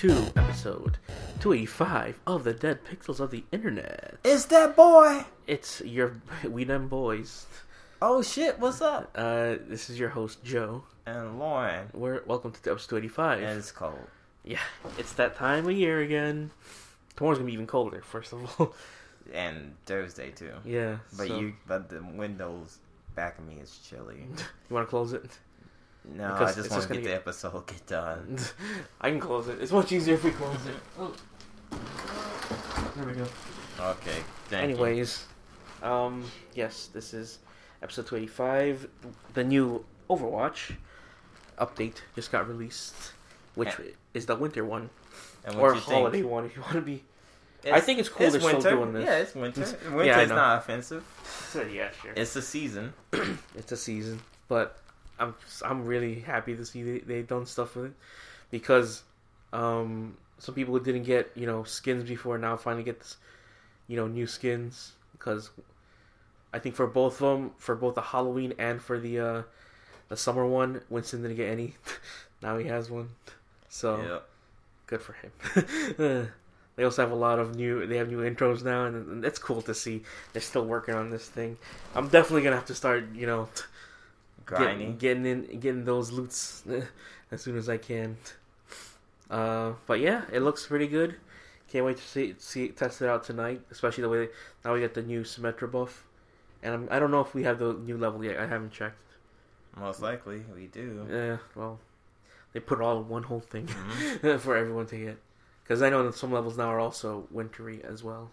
to episode 285 of the Dead Pixels of the Internet. It's that boy. It's your We Them Boys. Oh shit, what's up? Uh, this is your host, Joe. And Lauren. We're welcome to episode 285. And it's cold. Yeah, it's that time of year again. Tomorrow's gonna be even colder, first of all. And Thursday too. yeah. But so- you but the windows back of me is chilly. You want to close it? No, Because I just want to gonna get the get- episode get done. I can close it. It's much easier if we close it. Oh. There we go. Okay. Thank you. Anyways, um, yes, this is episode 285. The new Overwatch update just got released, which And- is the winter one And or holiday think? one if you want to be. It's- I think it's cool they're still winter. doing this. Yeah, it's winter. It's- Winter yeah, is not offensive. yeah, sure. It's a season. it's a season, but I'm I'm really happy to see they they've done stuff with it because um, some people who didn't get you know skins before now finally get this, you know new skins because I think for both of them for both the Halloween and for the uh, the summer one Winston didn't get any now he has one so Yeah. good for him. they also have a lot of new. They have new intros now, and, and it's cool to see they're still working on this thing. I'm definitely gonna have to start, you know, Grinding. Get, getting in, getting those loots as soon as I can. Uh, but yeah, it looks pretty good. Can't wait to see see test it out tonight, especially the way now we get the new Symmetra buff, and I'm, I don't know if we have the new level yet. I haven't checked. Most likely we do. Yeah, well, they put it all in one whole thing Mhm. for everyone to get. Because I know that some levels now are also wintry as well.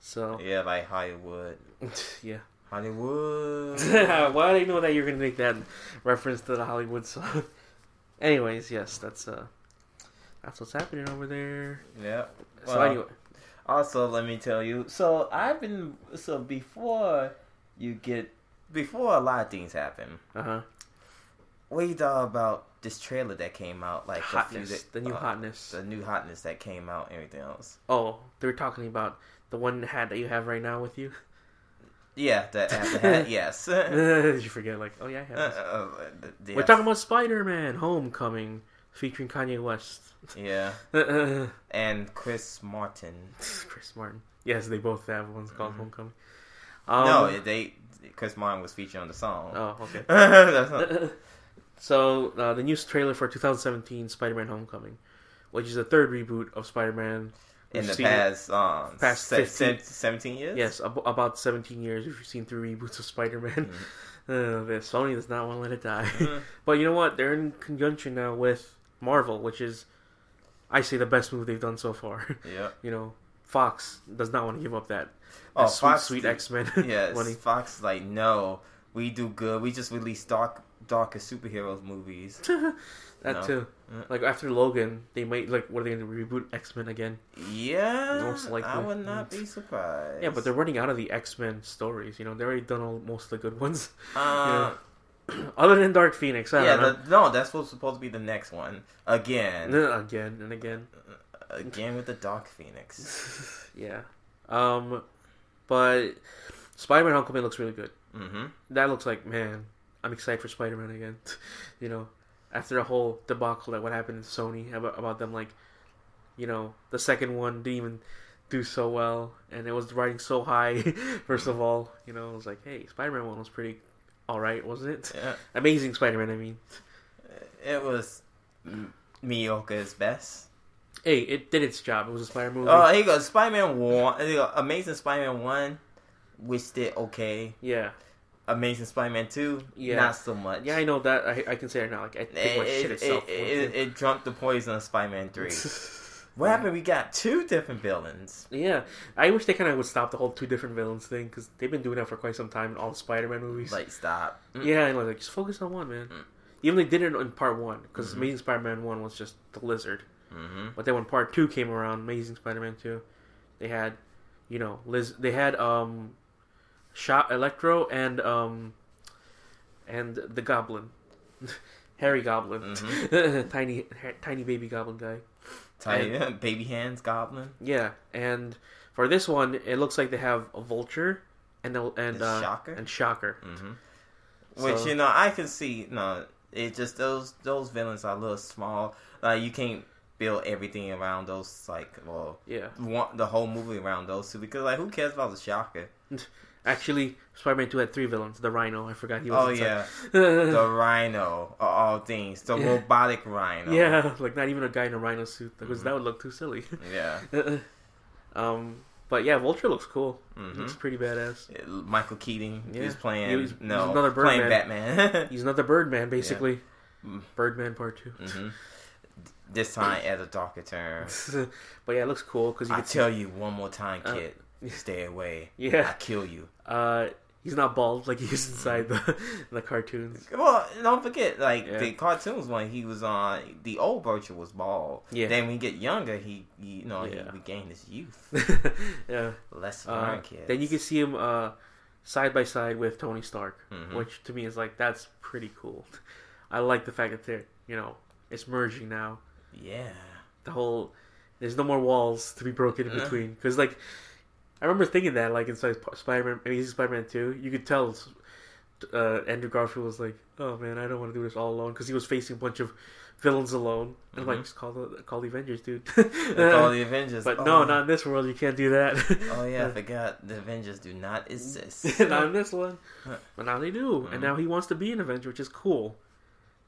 So Yeah, like Hollywood. yeah. Hollywood. Why did I know that you're gonna make that reference to the Hollywood song? Anyways, yes, that's uh, that's what's happening over there. yeah. so anyway, Also, let me tell you. So I've been so before you get before a lot of things happen. uh huh. What you thought about this trailer that came out? Like a few Hotness, the new uh, hotness. the new hotness that came out, everything else. Oh, they were talking about the one hat that you have right now with you. Yeah, that hat. the hat, yes. Uh, Did you forget? Like, oh yeah, I have this. uh, th- We're talking about Spider-Man: Homecoming, featuring Kanye West. Yeah, and Chris Martin. Chris Martin. Yes, they both have ones called Mhm. Homecoming. Um, no, they Chris Martin was featured on the song. Oh, okay. Not- so uh, the new trailer for 2017 Spider-Man: Homecoming, which is the third reboot of Spider-Man. In the past, um, past 15 seventeen years. Yes, ab- about 17 years. We've seen three reboots of Spider-Man. Uh, Sony does not want to let it die. Mhm. but you know what? They're in conjunction now with Marvel, which is, I say, the best move they've done so far. Yeah. you know, Fox does not want to give up that, that Oh, sweet, Fox sweet X Men Yes, money. Fox is like no, we do good. We just released dark, darker superheroes movies. that No. too. Mm. Like after Logan, they might like what are they going to reboot X Men again? Yeah, Most likely. I would not be surprised. Yeah, but they're running out of the X Men stories. You know, they already done all, most of the good ones, uh, other than Dark Phoenix. I yeah, don't the, no, that's what's supposed to be the next one again, again and again. again with the Dark Phoenix. Yeah. Um, but Spider Man Homecoming looks really good. Mm-hmm. That looks like man, I'm excited for Spider Man again. you know, after the whole debacle that what happened to Sony about, about them like, you know, the second one didn't even do so well, and it was riding so high. First of all, you know, it was like, hey, Spider Man one was pretty all right, wasn't it? Yeah, Amazing Spider Man. I mean, it was m- mediocre as best. hey, it did its job. It was a Spider movie. Oh, here you go. Spider-Man one, here you go. Amazing Spider-Man one, which did okay. yeah, Amazing Spider-Man two, Yeah. not so much. yeah, I know that. I, I can say it now. Like I think my shit it, itself. it, it, it drunk the poison of Spider-Man three. What happened? We got two different villains. Yeah, I wish they kind of would stop the whole two different villains thing because they've been doing that for quite some time in all the Spider-Man movies. Like, stop. Mm. yeah, and like just focus on one, man. Mm. Even they did it in part one because Mhm. Amazing Spider-Man one was just the lizard, Mm-hmm. but then when part two came around, Amazing Spider-Man two, they had, you know, Liz. They had um, shot Electro and um, and the Goblin, Harry Goblin, Mm-hmm. tiny tiny baby Goblin guy. Tiny baby hands goblin. Yeah, and for this one, it looks like they have a vulture and and And uh, Shocker? and shocker. Mm-hmm. Which So- you know, I can see. No, it just those those villains are a little small. Like you can't build everything around those like well Yeah. want the whole movie around those two because like who cares about the Shocker? Actually, Spider-Man Two had three villains. The Rhino, I forgot he was. Oh inside. yeah, the Rhino of all things, the Yeah. robotic Rhino. yeah, like not even a guy in a rhino suit because Mhm. that would look too silly. yeah. um, but yeah, Vulture looks cool. Mhm. Looks pretty badass. Michael Keaton, Yeah. he's playing he's no another playing Birdman. Batman. He's another Birdman, basically. Mm. Birdman Part Two. hmm This time as a darker turn. but yeah, it looks cool because you I can see. tell you one more time, Uh, kid, stay away. Yeah. I kill you. Uh, he's not bald like he is inside the the cartoons. Well, don't forget, like Yeah. the cartoons when he was on the old Virtual was bald. Yeah. Then when he get younger, he, he you know Yeah. he regained his youth. yeah. Lesson Uh, kids. then you can see him uh, side by side with Tony Stark, Mhm. which to me is like that's pretty cool. I like the fact that they're you know it's merging now. yeah. The whole there's no more walls to be broken in Uh. between because like I remember thinking that like inside Spider Man, Amazing Spider Man Two, you could tell uh, Andrew Garfield was like, oh man, I don't want to do this all alone because he was facing a bunch of villains alone. And I'm like, just call the call the Avengers, dude. Call the Avengers. but oh. no, not in this world. You can't do that. Oh yeah, I forgot the Avengers do not exist. not in this one. Huh. But now they do, Mhm. and now he wants to be an Avenger, which is cool.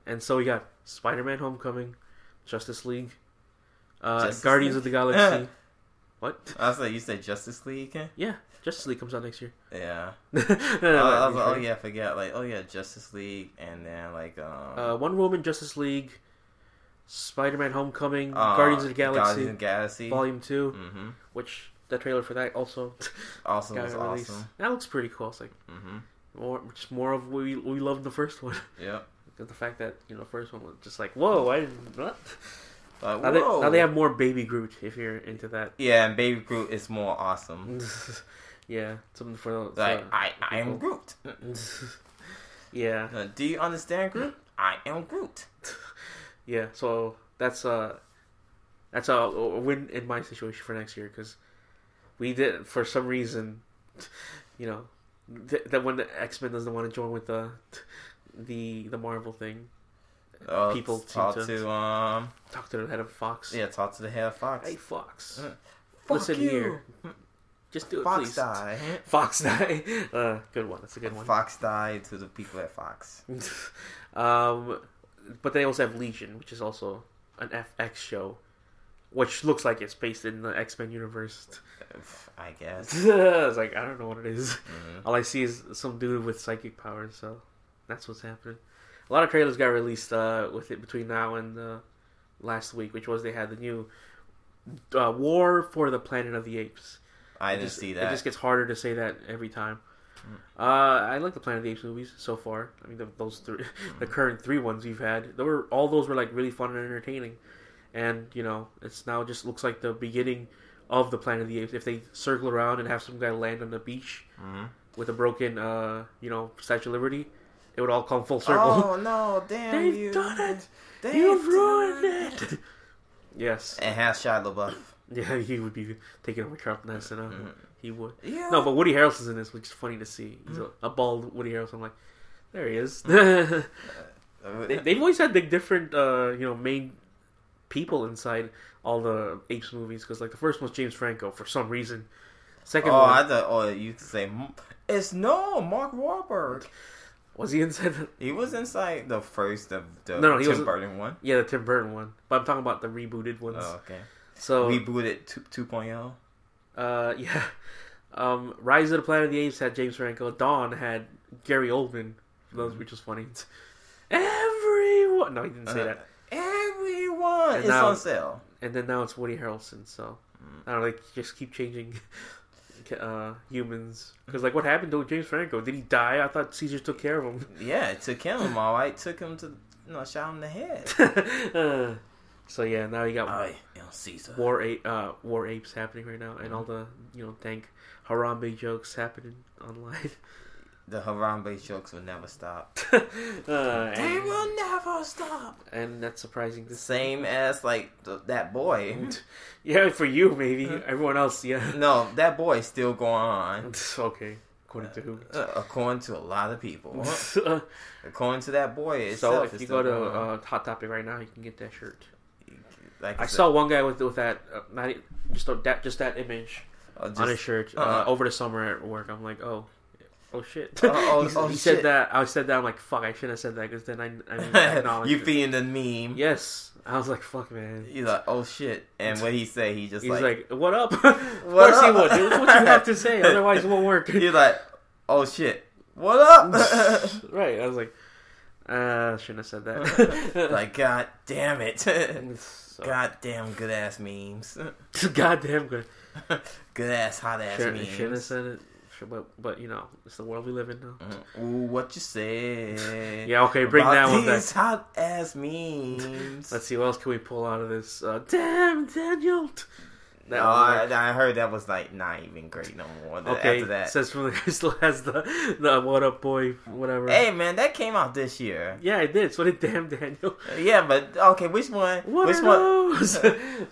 And so we got Spider-Man: Homecoming, Justice League, uh, Justice Guardians League? of the Galaxy. What? I was like, you said Justice League? Yeah, Justice League comes out next year. Yeah. Uh, I, I was like, oh yeah, I forgot. Like, oh yeah, Justice League, and then like um, Uh, Wonder Woman, Justice League, Spider-Man: Homecoming, uh, Guardians of the Galaxy, Guardians of the Galaxy. Volume 2 Mm-hmm. which the trailer for that also Awesome got released. awesome. That looks pretty cool. It's like Mm-hmm. more, just more of what we, we loved the first one. Yeah. the fact that you know the first one was just like, whoa, I didn't. What? Like, Now they, now they have more Baby Groot if you're into that. Yeah, and Baby Groot is more awesome. yeah, something for the Like, for I, I am. Groot. yeah, Uh, do you understand Groot? I am Groot. yeah. So that's uh that's a, a win in my situation for next year because we did for some reason, you know, th- that when the X Men doesn't want to join with the the the Marvel thing, Uh, People talk to- to um talk to the head of Fox. yeah, talk to the head of Fox. Hey Fox, Uh, listen you. here, just do it, Fox please. die. Fox die. Uh, good one. That's a good one. Fox die to the people at Fox. um, but they also have Legion, which is also an FX show, which looks like it's based in the X Men universe. I guess. it's like I don't know what it is. Mhm. All I see is some dude with psychic powers, so that's what's happening. A lot of trailers got released uh, with it between now and uh, last week, which was they had the new uh, War for the Planet of the Apes. I It didn't just, see that. It just gets harder to say that every time. Mm. Uh, I like the Planet of the Apes movies so far. I mean, the, those three, the current three ones we've had, they were all those were like really fun and entertaining. And you know, it's now just looks like the beginning of the Planet of the Apes. If they circle around and have some guy land on the beach Mhm. with a broken, uh, you know, Statue of Liberty, it would all come full circle. Oh no! Damn They've you! done it! They've You've ruined it. yes. And has Shia LaBeouf. Yeah, he would be taking over Trump Ness, and uh, Mhm. he would. Yeah. No, but Woody Harrelson's in this, which is funny to see. He's Mm. a, a bald Woody Harrelson. I'm like, there he is. Uh, they, they've always had the different, uh, you know, main people inside all the Apes movies because, like, the first one was James Franco for some reason. Second oh, one I thought. Oh, you could say "M- it's no Mark Wahlberg. Was he inside? The, He was inside the first of the No, no, he Tim wasn't- Burton one. yeah, the Tim Burton one. But I'm talking about the rebooted ones. Oh, okay. so Rebooted two- 2.0. Uh, yeah. Um, Rise of the Planet of the Apes had James Franco. Dawn had Gary Oldman. Those, which was funny. Everyone. No, he didn't say Uh, that. Everyone And is now- on sale. And then now it's Woody Harrelson. So I don't know. They just keep changing uh, humans. Because like, what happened to James Franco? Did he die? I thought Caesar took care of him. Yeah, it took him all right. Took him to you know shot him in the head. Uh, so yeah, now you got I am Caesar. war ape, uh, war apes happening right now, and all the you know dank Harambe jokes happening online. The Harambe jokes will never stop. uh, They will never stop. and that's surprising The same as like th- that boy. Yeah, for you maybe. Everyone else, yeah. no, that boy is still going on. okay, according to who? Uh, according to a lot of people. according to that boy itself. if you go to uh, Hot Topic right now, you can get that shirt. Like I saw one guy with with that uh, not just that just that image uh, just- on his shirt uh, uh-uh. over the summer at work. I'm like, oh, oh shit. Oh, oh, he, oh, he shit. said that. I said that. I'm like, fuck. I shouldn't have said that because then I I didn't acknowledge you it. being the meme. Yes, I was like, fuck, man. He's like, oh shit, and what he say? He just He's like, like, "What up?" of course he up? would. Dude, what you have to say, otherwise it won't work. he's like, oh shit, what up? right. I was like, uh, shouldn't have said that. like, god damn it, So- god damn good ass memes, goddamn good. good ass hot ass Shouldn't shouldn't have said it. Should- But but you know, it's the world we live in now. Mm, Ooh, what you say? Yeah, okay, bring that one back. hot ass memes. Let's see what else can we pull out of this. Uh, damn, Daniel. That No, I, I heard that was like not even great no more. okay, After that, says from the still has the the what up boy whatever. hey man, that came out this year. Yeah, I did. So did damn Daniel. Yeah, but okay, which one? What which one?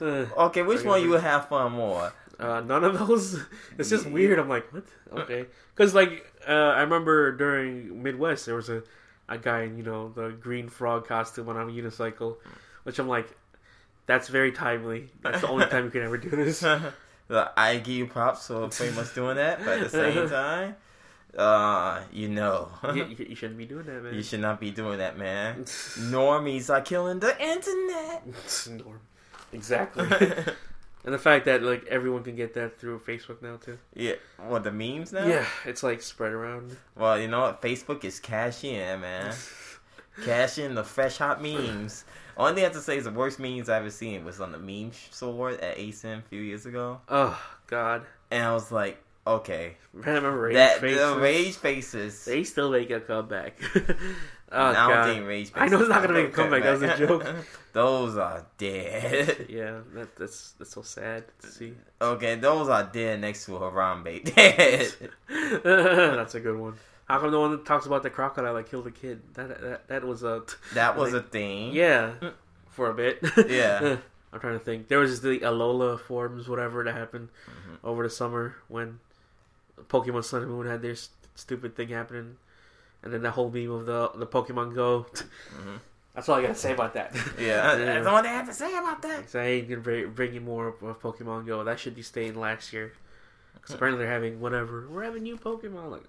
uh, Okay, which one you would have fun more? Uh, none of those. It's just weird. I'm like, what? Okay, because like uh, I remember during Midwest there was a a guy in you know the green frog costume on a unicycle, which I'm like, that's very timely. That's the only time you can ever do this. The- I give you props for pretty much doing that, but at the same time, uh, you know, you, you, you shouldn't be doing that, man. you should not be doing that, man. Normies are killing the internet. Norm. Exactly. And the fact that like everyone can get that through Facebook now too. yeah, what the memes now? Yeah, it's like spread around. Well, you know what? Facebook is cash in, man. Cash in the fresh hot memes. Only thing I have to say is the worst memes I've ever seen was on the meme sword at ACEN a few years ago, Oh God, and I was like, okay, remember Rage that Faces. the rage faces. They still make a comeback. oh I don't God. think. I know it's not gonna make a comeback. That was a joke. those are dead. Yeah, that, that's that's so sad to see. Okay, those are dead next to Harambe. Dead. that's a good one. How come no one talks about the crocodile that killed the kid? That that, that was a That was a thing. yeah for a bit. Yeah. I'm trying to think. There was the Alola forms, whatever that happened Mm-hmm. over the summer when Pokemon Sun and Moon had their st- stupid thing happening, and then that whole meme of the the Pokemon Go. Mhm. That's all I gotta say about that. Yeah, that's all they have to say about that. So I ain't gonna bring, bring you more of, Pokemon Go. That should be staying last year. Because apparently they're having whatever. We're having new Pokemon. Like,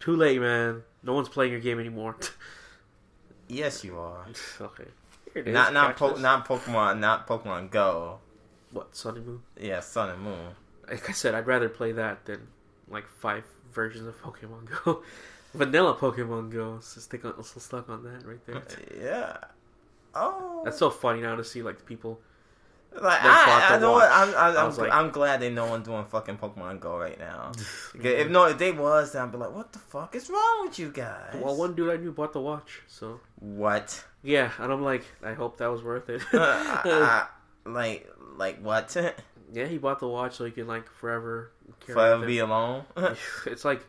too late, man. No one's playing your game anymore. Yes, you are. okay. Here it is. Not not po- not Pokemon, not Pokemon Go. What Sun and Moon? Yeah, Sun and Moon. Like I said, I'd rather play that than like five versions of Pokemon Go. Vanilla Pokemon Go. So stick on, still stuck on that right there. Yeah. Oh, That's so funny now to see like people. like I, I know what I'm. I I'm, was like- I'm glad they no one doing fucking Pokemon Go right now. If no, if they was, then I'd be like, what the fuck is wrong with you guys? Well, one dude I knew bought the watch, so what? yeah, and I'm like, I hope that was worth it. Uh, I- I- like like what? Yeah, he bought the watch so he can like forever carry Forever be alone. It's like,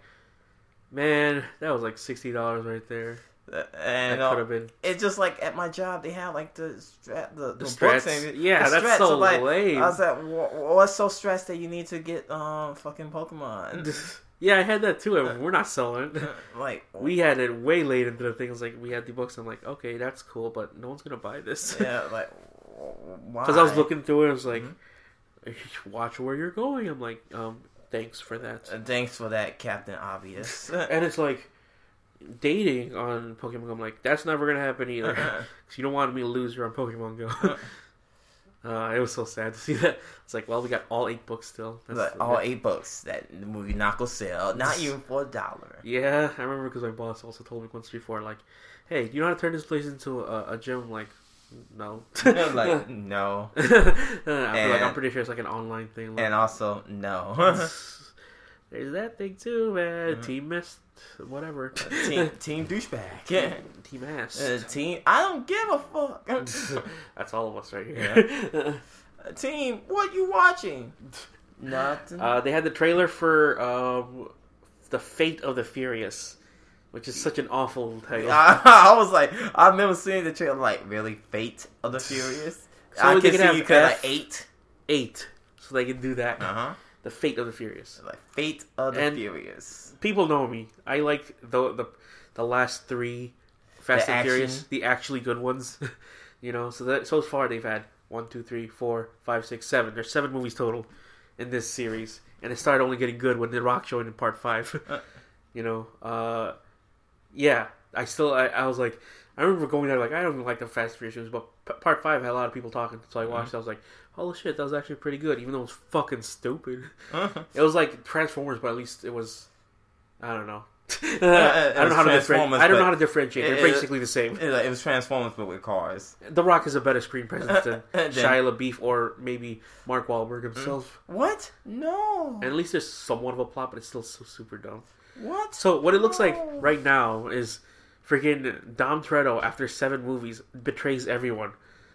man, that was like sixty dollars right there. and that uh, could have been it's just like at my job they have like the stra- the, the, the strats. and Yeah, the that's strats. so like, lame. I was like, "Wha- what's so stressed that you need to get um fucking Pokemon? yeah, I had that too. and We're not selling like We had it way late into the thing. It was like we had the books. I'm like, okay, that's cool, but no one's gonna buy this. yeah, like why? Because I was looking through it, I was like, Mm-hmm. watch where you're going. I'm like, um, thanks for that. Uh, Thanks for that, Captain Obvious. And it's like dating on Pokemon. Go. I'm like, that's never gonna happen either. Because you don't want me to lose you on Pokemon Go. uh, it was so sad to see that. It's like, well, we got all eight books still. All eight books that the movie not gonna sell, not even for a dollar. Yeah, I remember because my boss also told me once before, like, hey, do you know how to turn this place into a, a gym? Like, no. like no, I feel like I'm pretty sure it's like an online thing. Like, and also no. There's that thing too, man. Team missed, whatever. team, team douchebag. Yeah. Team ass. Uh, team, I don't give a fuck. That's all of us right here. team, what you watching? Nothing. uh, they had the trailer for um, the Fate of the Furious, which is such an awful title. I, I was like, I remember seeing the trailer. Like, really, Fate of the Furious. So I they can see have you could like F. eight. Eight, so they can do that. Uh huh. The Fate of the Furious. Like Fate of the And- Furious. People know me. I like the the the last three Fast The and action. Furious, the actually good ones. you know, so that so far they've had one, two, three, four, five, six, seven. There's seven movies total in this series, and it started only getting good when The Rock joined in part five. Uh. you know, uh, yeah. I still, I, I was like, I remember going there like I don't even like the Fast Furious movies, but p- part five had a lot of people talking, so I Mm-hmm. watched. it. I was like, holy shit, that was actually pretty good, even though it was fucking stupid. Uh-huh. It was like Transformers, but at least it was. I don't know. it I don't know how to differentiate. I don't know how to differentiate. They're it- it- basically the same. It, it was Transformers, but with cars. The Rock is a better screen presence than Shia LaBeouf or maybe Mark Wahlberg himself. What? No. And at least there's somewhat of a plot, but it's still so super dumb. What? So what it looks like oh. right now is freaking Dom Toretto after seven movies betrays everyone.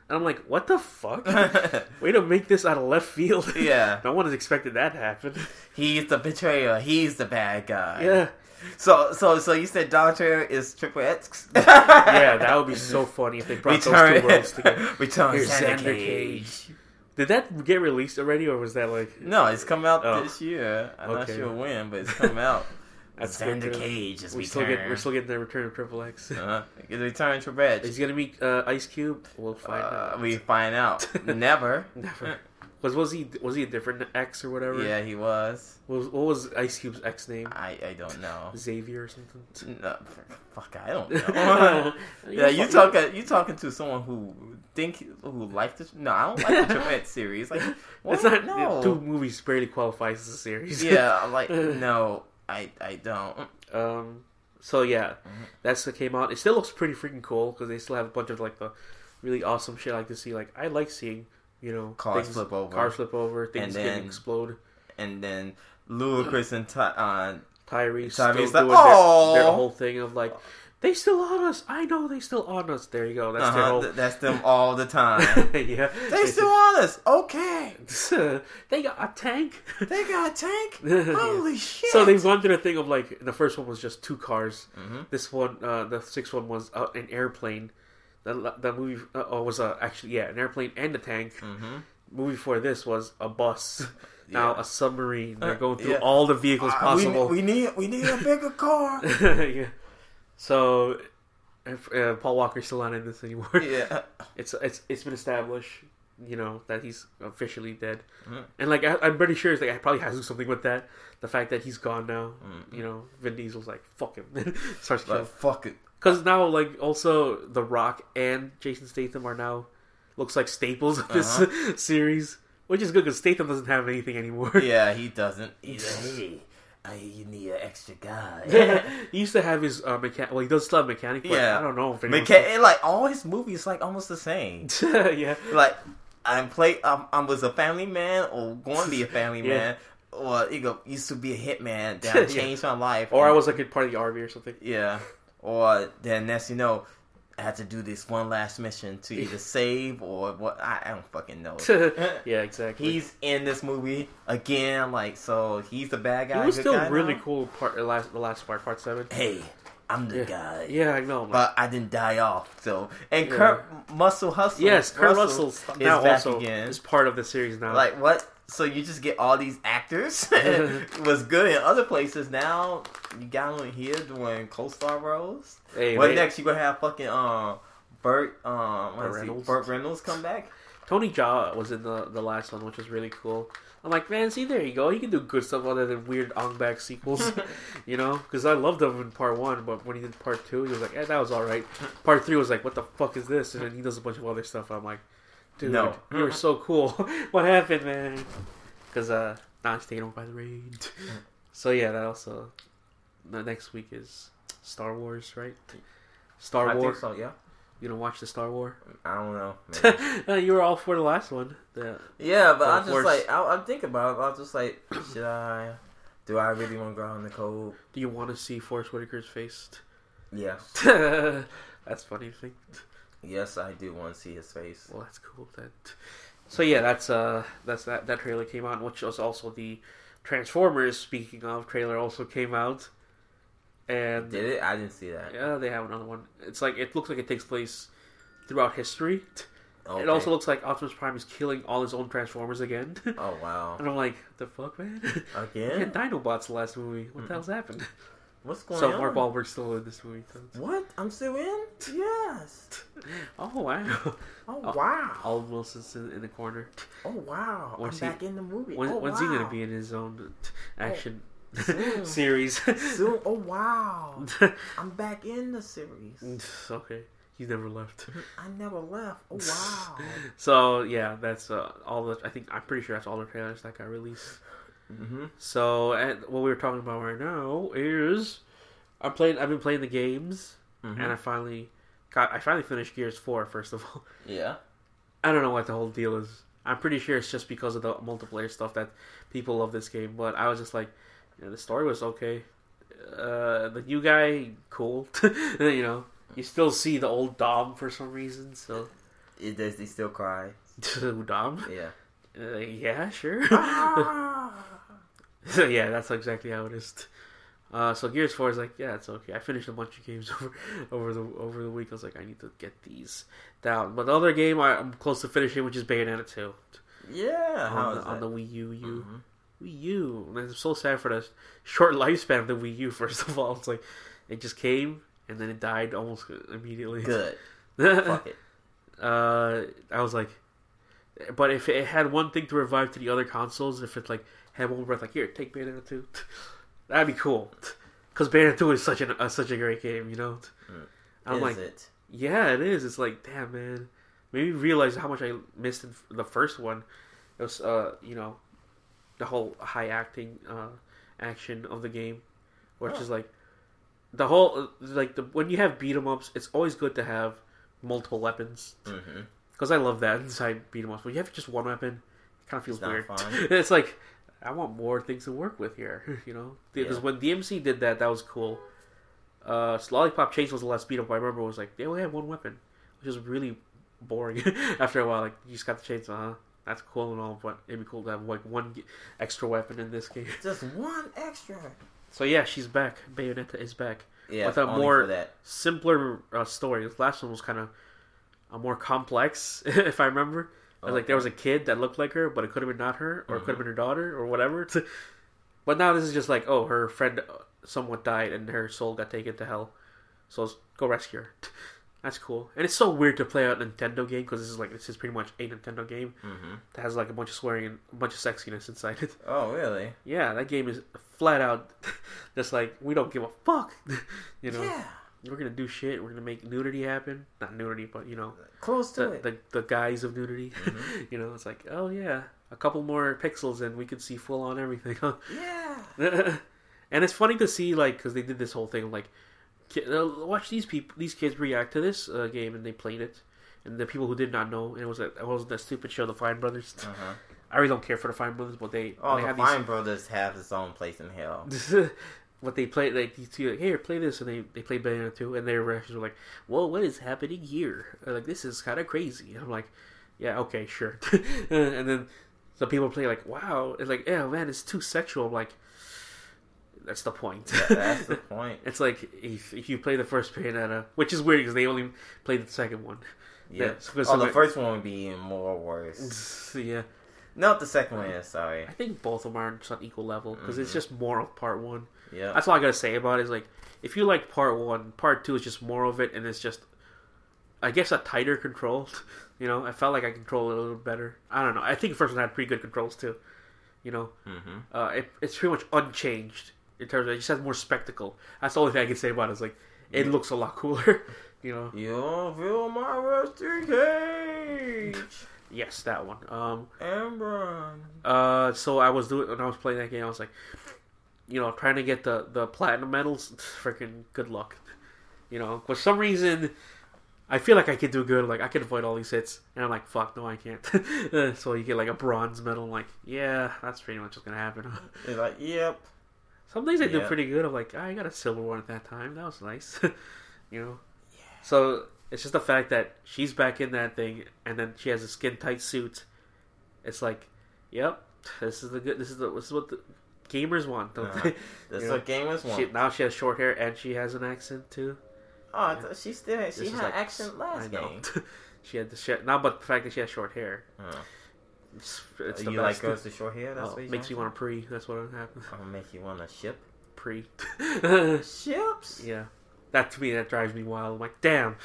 And I'm like, what the fuck? Way to make this out of left field. yeah. no one has expected that to happen. He's the betrayer. He's the bad guy. yeah. So, so, so you said Doctor is Triple X? Yeah, that would be so funny if they brought those two worlds together. Return Here's Xander Xander Cage. Did that get released already, or was that like No, it's come out Oh. this year. I'm not Okay. sure when, but it's come out. That's Xander good. Cage is we still get we're still getting the return of Triple X? Uh, it's Return Triple X. Is he gonna meet uh, Ice Cube? We'll find Uh, out. we find out. Never. Never. Was was he was he a different X or whatever? Yeah, he was. What was, what was Ice Cube's X name? I, I don't know. Xavier or something. No, fuck, I don't know. yeah, you talking you talking to someone who think who like this? No, I don't like the Triple X series. Like, what? It's not no. two movies barely qualifies as a series. yeah, like no, I I don't. Um. So yeah, Mm-hmm. that's what came out. It still looks pretty freaking cool because they still have a bunch of like the really awesome shit I like to see. Like I like seeing you know Cars things- flip over. cars flip over, things And getting explode. And then Ludacris and Ty, uh, Tyrese, Tyrese's still like, doing "Oh." their, their whole thing of like they still on us. I know they still on us. There you go. That's uh-huh, their whole. th- that's them all the time. yeah, they still on us. Okay, they got a tank. they got a tank. Yeah. Holy shit! So they've gone through the thing of like the first one was just two cars. Mhm. This one, uh, the sixth one was uh, an airplane. The the movie uh, oh, was uh, actually yeah an airplane and a tank. Mm-hmm. Movie before this was a bus. Now Yeah. a submarine. They're Uh, going through yeah. all the vehicles Uh, possible. we, we need we need a bigger car. yeah. So if, uh, Paul Walker's still not in this anymore. yeah. It's it's it's been established, you know, that he's officially dead, Mhm. and like I, I'm pretty sure it's like it probably has to do something with that. The fact that he's gone now, Mhm. you know, Vin Diesel's like fuck him, starts killing. fuck it. Because now like also The Rock and Jason Statham are now looks like staples of this Uh-huh. series, which is good because Statham doesn't have anything anymore. Yeah, he doesn't. Like, I, you need an extra guy. he used to have his uh, mechanic. Well, he does still have mechanic, but Yeah. I don't know if Mecha- like all his movies, like almost the same. yeah. Like I'm play. I'm, I was a family man, or going to be a family Yeah. man, or you go used to be a hitman. Then Yeah. I my life, Or I was like a part of the army or something. yeah. Or then next you know, I had to do this one last mission to either save or what. I, I don't fucking know. yeah, exactly. He's in this movie again, like so. He's the bad guy. he was still really now? cool. Part the last the last part, part seven. Hey, I'm the Yeah. guy. Yeah, I know. But I didn't die off, so and Yeah. Kurt Muscle Hustle. yes, Kurt Russell is now back also again. is part of the series now. Like what? So you just get all these actors. was good in other places. Now you got them here doing co-star roles. hey, what they- next? You gonna have fucking um Burt um Burt Reynolds. Burt Reynolds come back? Tony Jaa was in the the last one, which was really cool. I'm like, man, see, there you go. He can do good stuff other than weird Ong Bak sequels, you know? Because I loved him in part one, but when he did part two, he was like, eh, that was all right. Part three was like, what the fuck is this? And then he does a bunch of other stuff. I'm like, dude, No. you were so cool. what happened, man? Because uh, now he's taken over by the raid. so yeah, that also. The next week is Star Wars, right? Star I Wars. so. Yeah. You don't watch the Star Wars? I don't know. Uh, you were all for the last one. The, yeah, but I'm just like I, I'm thinking about. it. I'm just like, should I? Do I really want to go out in the cold? do you want to see Forest Whitaker's face? Yes. that's funny to think. Yes, I do want to see his face. Well, that's cool. That. So yeah, that's uh, that's that. That trailer came out, which was also the Transformers. Speaking of trailer, also came out, and Did it? I didn't see that. yeah, they have another one. It's like it looks like it takes place throughout history. Okay. It also looks like Optimus Prime is killing all his own Transformers again. Oh wow. and I'm like, the fuck, man? Again? had Dinobots the last movie. What the hell's happened? What's going So on? So Mark Wahlberg's still in this movie. too. What? I'm still in? Yes. Oh wow! Oh, Oh, wow. Owen Wilson's in, in the corner. Oh wow. When's I'm he- back in the movie. When, oh, when's wow. he gonna be in his own action soon. series? Soon. Oh wow. I'm back in the series. okay, he's never left. I never left. Oh wow. So yeah, that's uh, all the. I think I'm pretty sure that's all the trailers that got released. mm-hmm. So and what we were talking about right now is I'm playing. I've been playing the games, Mm-hmm. and I finally got. I finally finished Gears Four. First of all, Yeah. I don't know what the whole deal is. I'm pretty sure it's just because of the multiplayer stuff that people love this game. But I was just like, you know, the story was okay. Uh, the new guy, cool. you know, you still see the old Dom for some reason. So It, does he still cry? Dom, Yeah. uh, yeah, sure. Ah. so yeah, that's exactly how it is. Uh, so Gears Four is like, yeah, it's okay. I finished a bunch of games over over the over the week. I was like, I need to get these down. But the other game I, I'm close to finishing, which is Bayonetta Two yeah. On, the, on the Wii U. U Mhm. Wii U. And I'm so sad for the short lifespan of the Wii U. First of all, it's like it just came and then it died almost immediately. Good. Fuck it. uh, I was like, but if it had one thing to revive to the other consoles, if it like had one breath, like here, take Bayonetta two, that'd be cool. Because Bayonetta two is such an uh, such a great game, you know. Mm. I'm is like, it? yeah, it is. It's like, damn, man. Made me realize how much I missed in the first one. It was, uh, you know, the whole high acting uh, action of the game, which Oh. is like the whole like the when you have beat 'em ups, it's always good to have multiple weapons Mm-hmm. because I love that inside beat 'em ups. When you have just one weapon, it kind of feels It's weird. it's like I want more things to work with here, you know. Because Yeah. when DMC did that, that was cool. Uh, Lollipop Chase was the last beat up I remember. Was like they only had one weapon, which was really boring after a while. Like you just got the chainsaw. Huh? That's cool and all, but it'd be cool to have like one extra weapon in this game. Just one extra. So yeah, she's back. Bayonetta is back. Yeah. With a more- that. Simpler uh, story. The last one was kind of uh, more complex, if I remember. I was Like there was a kid that looked like her, but it could have been not her, or it could have been her daughter, or whatever. but now this is just like, oh, her friend uh, somewhat died, and her soul got taken to hell. So let's go rescue her. That's cool, and it's so weird to play a Nintendo game because this is like this is pretty much a Nintendo game Mm-hmm. that has like a bunch of swearing and a bunch of sexiness inside it. Oh really? Yeah, that game is flat out just like we don't give a fuck. you know, Yeah. We're gonna do shit. We're gonna make nudity happen. Not nudity, but you know, Close to the it. the, the guise of nudity. Mhm. you know, it's like, oh yeah, a couple more pixels and we could see full on everything. Huh? Yeah. and it's funny to see like because they did this whole thing like, uh, watch these people, these kids react to this uh, game and they played it. And the people who did not know, and it was a, it was that stupid show, the Fine Brothers. Uh-huh. I really don't care for the Fine Brothers, but they Oh, they the have Fine Brothers have its own place in hell. what they play like these two like here play this and they they play Bayonetta 2 and their reactions were like whoa what is happening here They're like this is kind of crazy I'm like yeah okay sure and then some people play like wow it's like yeah man it's too sexual I'm like that's the point That- That's the point. it's like if, if you play the first Bayonetta which is weird because they only played the second one Yeah. Yeah, oh, the first one would be even more worse. yeah Not the second one is sorry. I think both of them are on equal level because it's Mhm. just more of part one Yeah. That's all I gotta say about it. Is like if you like part one, part two is just more of it, and it's just, I guess, a tighter control. You know, I felt like I controlled it a little better. I don't know. I think the first one had pretty good controls too. You know, Mm-hmm. uh, it, it's pretty much unchanged in terms of it just has more spectacle. That's the only thing I can say about it. Is like it Yeah. looks a lot cooler. You know, You don't feel my rusty cage, yes, that one. Um, Amber. Uh, so I was doing when I was playing that game. I was like, you know, trying to get the the platinum medals. Freaking good luck. You know, for some reason, I feel like I could do good. Like I could avoid all these hits, and I'm like, fuck, no, I can't. So you get like a bronze medal. I'm like, yeah, that's pretty much what's gonna happen. It's like, yep. Some days I do pretty good. I'm like, ah, I got a silver one at that time. That was nice. you know. Yeah. So it's just the fact that she's back in that thing, and then she has a skin tight suit. It's like, yep, this is the good. This is the this is what the gamers want, don't Uh-huh. they? That's You know, what gamers want. She, now she has short hair and she has an accent too. oh, thought she still she This had like- accent last game. she had the shit. Now, but the fact that she has short hair, Uh, it's, it's the you like girls with short hair? That's Oh, what you makes me want to pre. That's what happened. to make you want to ship. pre. Ships. yeah, that to me that drives me wild. I'm like, damn.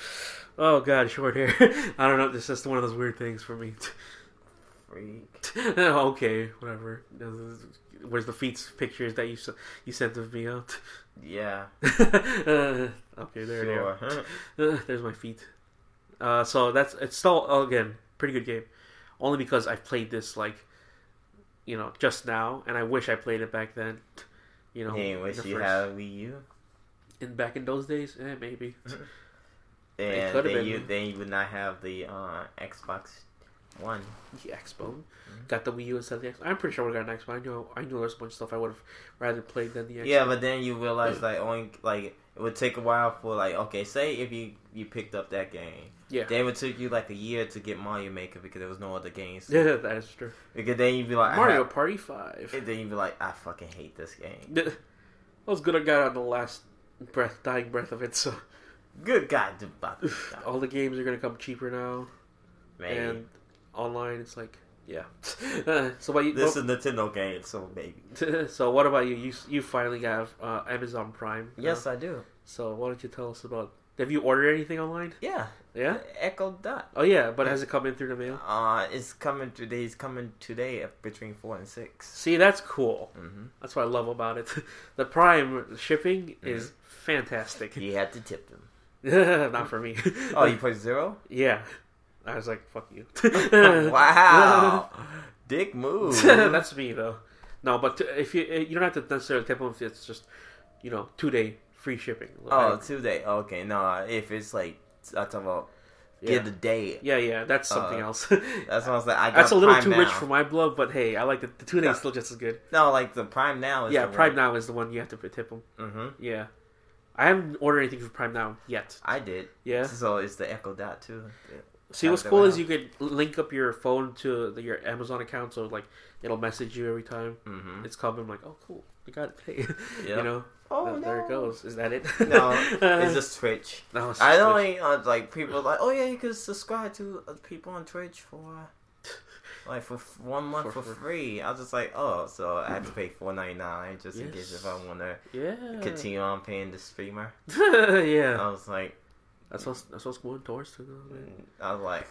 Oh god, short hair. I don't know. It's just one of those weird things for me. Freak. okay, whatever. Where's the feet pictures that you you sent of me out? Yeah. Uh, okay, there they are. Sure. Uh, there's my feet. Uh, so that's it's still oh, again pretty good game, only because I played this like, you know, just now, and I wish I played it back then. You know, Hey, wish you had a Wii U. in back in those days. Eh, maybe. And then you then you would not have the uh, Xbox One. The Expo Mm-hmm. got the Wii U instead of the Xbox. I'm pretty sure we got an Xbox. I know I knew there's a bunch of stuff I would have rather played than the Xbox. Yeah, but then you realize like only like it would take a while for like okay, say if you you picked up that game, yeah, then it took you like a year to get Mario Maker because there was no other games. yeah, that is true. Because then you'd be like Mario have- Party Five. and then you'd be like I fucking hate this game. I was good. I got on the last breath, dying breath of it. So Good God, all the games are gonna come cheaper now. maybe and online it's like yeah Uh, so what you this is Nintendo game, so maybe. so what about you you you finally got uh, amazon prime now. Yes, I do. so why don't you tell us about have you ordered anything online Yeah, yeah Echo Dot. oh yeah but has it come in through the mail Uh, it's coming today. It's coming today between four and six. see that's cool Mm-hmm. that's what i love about it the prime shipping is fantastic You had to tip them. not for me Oh, you put zero? yeah i was like fuck you wow, dick move. that's me though no but if you you don't have to necessarily tip them if it's just you know two day free shipping oh, today. Okay, no. If it's like I talk about Yeah. get the day. Yeah, yeah, that's something Uh, else. That's what I was like. I got that's a little too now. rich for my blood, but hey, I like the, the two day Yeah. still just as good. No, like the Prime now. Is yeah, Prime Now is the one you have to tip them. Mm-hmm. Yeah, I haven't ordered anything for Prime Now yet. I did. Yeah. So it's the Echo Dot too. See, what's cool is you could link up your phone to the, your Amazon account, so like it'll message you every time Mm-hmm. it's coming. I'm like, oh, cool, I got it today. Yeah. you know, Oh Th- no. there it goes. Is that it? No, it's just Twitch. no, it's I don't Twitch. like, uh, like people like, oh yeah, you can subscribe to uh, people on Twitch for like for one month For for, free. free. I was just like, oh, so I have to pay four ninety nine just in case if I want to Yeah, continue on paying the streamer. yeah, I was like, that's what's that's what's going towards to though. I was like,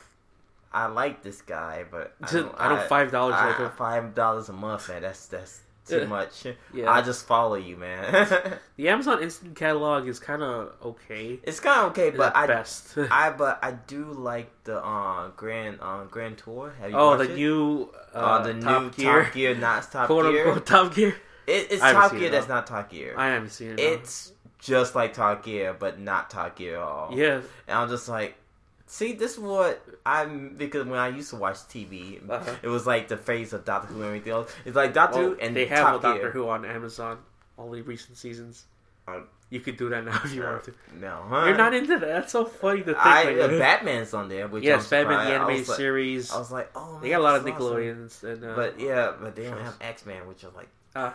I like this guy, but I I don't, don't five dollars like a, five dollars a month, man. That's that's too Yeah. much. yeah. I just follow you, man. the Amazon Instant Catalog is kind of okay. it's kind of okay, but I best. I but I do like the uh grand uh grand tour. Have you oh, the it? new uh, uh, the Top new Gear, Top Gear, not Top quote Gear. unquote Top Gear. It, it's Top Gear it, that's not Top Gear. I haven't seen it. it's just like Gear, but not Gear at all. yeah, And I'm just like, see, this is what I'm because when I used to watch TV, Uh-huh. it was like the phase of Doctor Who and everything else. It's like Doctor well, Who and they have Doctor. Who on Amazon. All the recent seasons. Uh, you could do that now if you Uh, want to. No, huh? You're not into that. That's so funny to think. I like, uh, Batman's on there, which yes, I'm Batman the animated like- series. I was like, oh, man, they got a lot of is awesome. Nickelodeons and uh, But yeah, but they don't have X Men, which is like, Ah.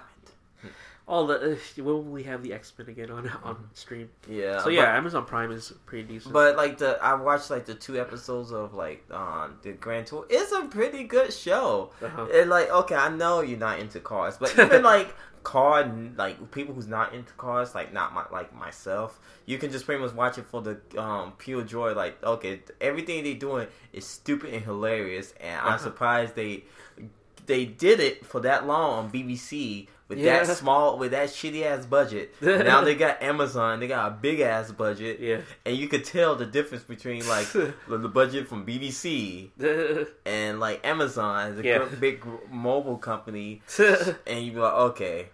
All the. Uh, when will we have the X Men again on on stream? yeah. So but- yeah, Amazon Prime is pretty decent. But like the I watched like the two episodes of like um the Grand Tour. It's a pretty good show. Uh-huh. And like okay, I know you're not into cars, but even like car like people who's not into cars, like not my like myself, you can just pretty much watch it for the um pure joy. Like okay, everything they doing is stupid and hilarious, and I'm Uh-huh. surprised they they did it for that long on BBC. With Yeah. that small, with that shitty ass budget, now they got Amazon. They got a big ass budget, yeah. and you could tell the difference between like the, budget from BBC and like Amazon, the Yeah. big mobile company, and you be like, okay,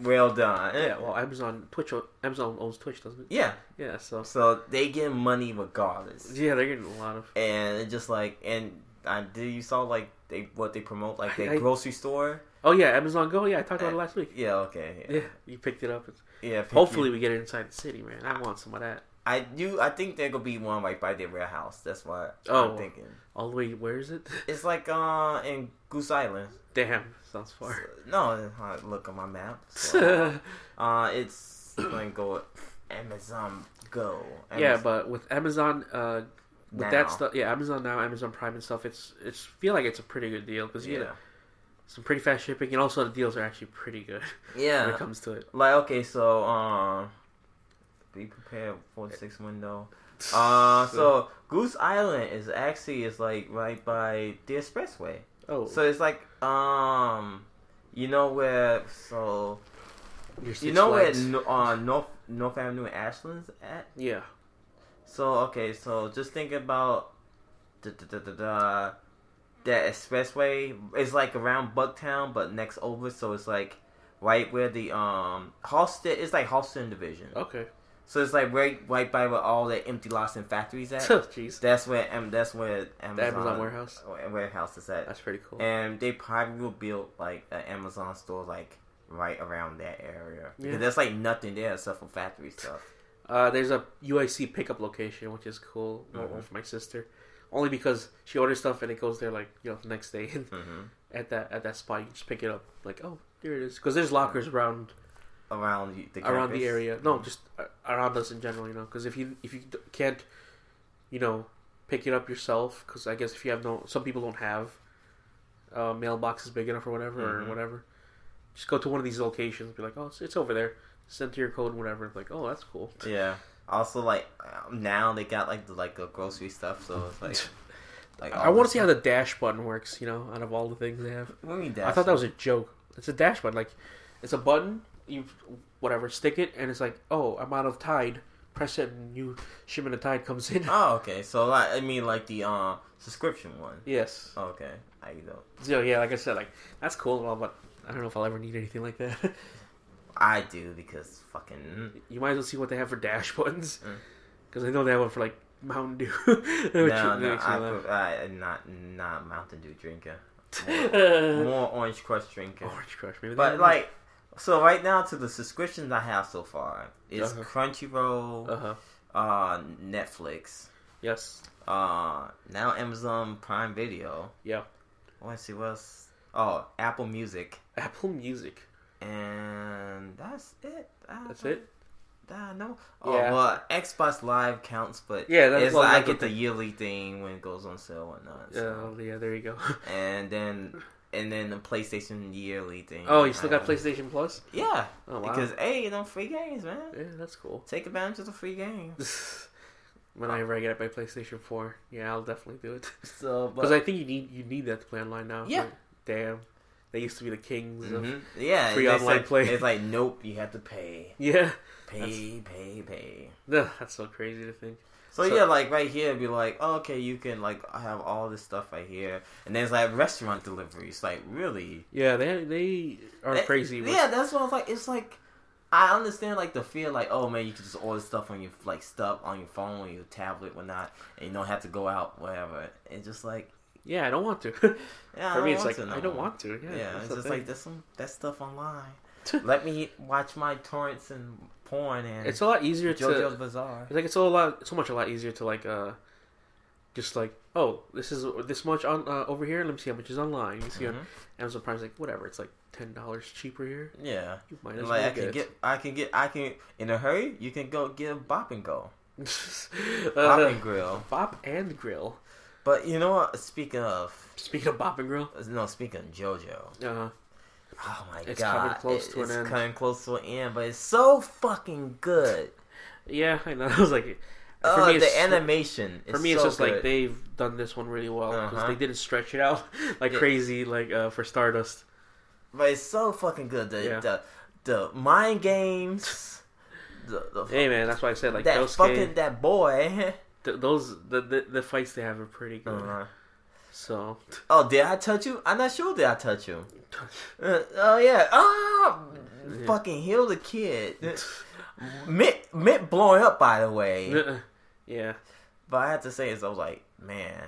well done. yeah. Well, Amazon Twitch Amazon owns Twitch, doesn't it? yeah. Yeah. So So they get money regardless, yeah, they're getting a lot of. and it just like and I did you saw like they what they promote like their grocery store. Oh yeah, Amazon Go. Yeah, I talked about it last week. Yeah, okay, Yeah, you picked it up. yeah. Hopefully, you- we get it inside the city, man. I want some of that. I do. I think there gonna be one right by their warehouse. That's what Oh. I'm thinking. All the way, where is it? It's like uh in Goose Island. Damn, sounds far. No, uh, look on my map. So, uh, it's going to go Amazon Go. yeah, but with Amazon, uh, with Now. that stuff, yeah, Amazon now, Amazon Prime and stuff, it's it's feel like it's a pretty good deal because you yeah, get some pretty fast shipping, and also the deals are actually pretty good Yeah, when it comes to it. Like okay, so um, be prepared for the six window. Uh, so Goose Island is actually is like right by the expressway. oh, So it's like um, you know where so you know Flags. where uh, North North Avenue and Ashland's at. yeah, So okay, so just think about the the, the, the, the that expressway is like around Bucktown, but next over. So it's like right where the um Halsted. It's like Halsted Division. okay. So it's like right right by where all the empty lots and factories at. Jeez, that's where um, that's where Amazon, the Amazon warehouse. warehouse is at. That's pretty cool. And they probably will build like an Amazon store like right around that area. Yeah. Because there's like nothing there except for factory stuff. Uh, there's a UIC pickup location, which is cool Mhm. for my sister. Only because she orders stuff and it goes there like you know the next day. And hmm at that at that spot, you just pick it up. Like oh, there it is. Because there's lockers around Around the, the around the area. No, just uh, around us in general. You know, because if you if you can't, you know, pick it up yourself, because I guess if you have no, some people don't have uh, mailboxes big enough or whatever Mhm. or whatever. Just go to one of these locations. Be like, oh, it's, it's over there. Send to your code, whatever. Like, oh, that's cool. Yeah. Also, like um, now they got like the like the grocery stuff, so it's like like I want to see how the dash button works. You know, out of all the things they have. What do you mean I thought that was a joke. It's a dash button. Like, it's a button. You whatever, stick it, and it's like, oh, I'm out of Tide. Press it, and you shipment of Tide comes in. Oh, okay. So like I mean like the uh subscription one. yes. Oh, okay. I know. So yeah, like I said, like that's cool and all, but I don't know if I'll ever need anything like that. I do because fucking you might as well see what they have for dash buttons, Mm. because I know they have one for like Mountain Dew. No, no, I, not not Mountain Dew drinker, Orange more Orange Crush drinker. Orange Crush, maybe. But like, so right now to the subscriptions I have so far is Uh-huh. Crunchyroll, uh-huh. uh, Netflix, Yes. uh, now Amazon Prime Video. Yeah. Let's see what's oh Apple Music, Apple Music. And that's it. I That's it. I know. Oh Yeah. well, Xbox Live counts, but Yeah, that's- it's well, like I get the yearly thing when it goes on sale and whatnot. So. Uh, yeah, there you go. and then and then the PlayStation yearly thing. oh, you still got PlayStation Plus? Yeah, Oh wow. because hey, you know, free games, man. yeah, that's cool. Take advantage of the free games. Whenever I get it my PlayStation Four, yeah, I'll definitely do it. So, Because I think you need you need that to play online now. Yeah. Like, damn, they used to be the kings of Mhm. yeah, free online like, play. It's like nope, you have to pay, yeah. pay, pay, pay. Ugh, That's so crazy to think. So, So- yeah, like right here, be like, oh, okay, you can like have all this stuff right here, and there's like restaurant deliveries. Like really, Yeah, they they are That- crazy. With, Yeah, that's what I was like. It's like I understand like the fear, like oh man, you can just order stuff on your like stuff on your phone or your tablet, whatnot, and you don't have to go out, whatever. It's just like yeah, I don't want to. yeah, I For me, it's like no I don't more. want to. Yeah, Yeah, it's just thing. like there's some that stuff online. Let me watch my torrents and porn and it's a lot easier JoJo's to. Bizarre. It's like it's a lot, so much a lot easier to like uh, just like oh, this is this much on uh, over here. Let me see how much is online. You see on Mhm. Amazon Prime's like whatever. It's like ten dollars cheaper here. Yeah, You might as like well I can get. I can get, I can in a hurry. You can go get a bop and go, it. bop uh, and grill. Bop and Grill. But you know what? Speaking of, Speaking of Bop and Grill, no, speaking of JoJo. uh, Oh my god. It's god, coming close to an it's end. coming close to an end, but it's so fucking good. yeah, I know. I was like, for Oh, me, the animation. for me, it's so just like they've done this one really well because Uh-huh. they didn't stretch it out like Yeah. crazy, like uh, for Stardust. but it's so fucking good. The Yeah. the, the mind games. The, the Hey man, that's why I said like that fucking that boy. th- those the, the the fights they have are pretty good. Uh-huh. So Oh, did I touch you? I'm not sure. Did I touch you? Uh, oh yeah. Ah, Yeah. fucking heal the kid. Mitt, Mitt blowing up by the way. yeah, But I have to say, is I was like, man.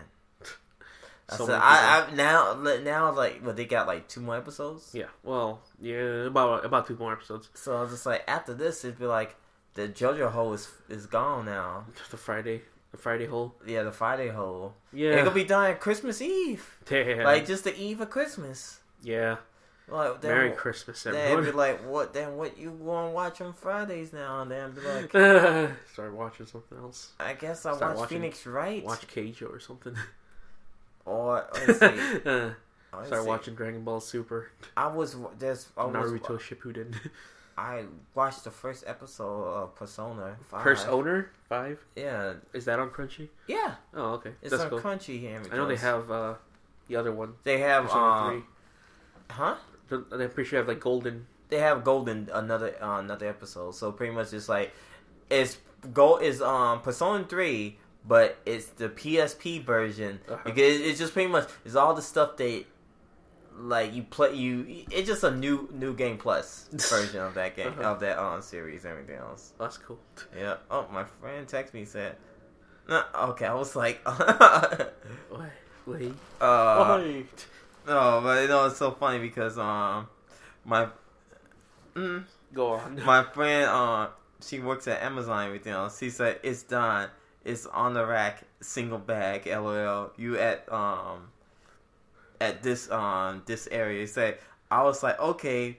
I So said, I, I now now like, but they got like two more episodes. yeah. Well, yeah, about about two more episodes. So I was just like, after this, it'd be like the JoJo hole is is gone now. The Friday, the Friday hole. Yeah, the Friday hole. Yeah, It's gonna be done at Christmas Eve, Damn. like just the eve of Christmas. yeah. Like then, Merry Christmas, everyone. it'd be like, what? Then what you going to watch on Fridays now? And then be like, Start watching something else. I guess I Start watch watching- Phoenix Wright Watch Keijo or something. or let's see. Uh, see. watching Dragon Ball Super, I was there's I was, Naruto Shippuden. I watched the first episode of Persona. 5. Persona five Yeah, is that on Crunchy? yeah. Oh, okay, It's that's on cool. Crunchy here. I know they have uh, the other one. They have Persona um, three. huh? The- I'm pretty sure they have like Golden. They have Golden another uh, another episode. So pretty much it's like it's go is um Persona three, but it's the PSP version Uh-huh. because it's just pretty much it's all the stuff that like you play you it's just a new new game plus version of that game Uh-huh. of that um series and everything else. That's cool. Yeah. Oh, my friend texted me said. No, okay, I was like, Wait, wait. uh, wait. no, but you know it's so funny because um, my, mm, Go on. my friend uh, she works at Amazon and everything else. She said it's done. It's on the rack, single bag. LOL. You at um, at this um this area. Say I was like, okay,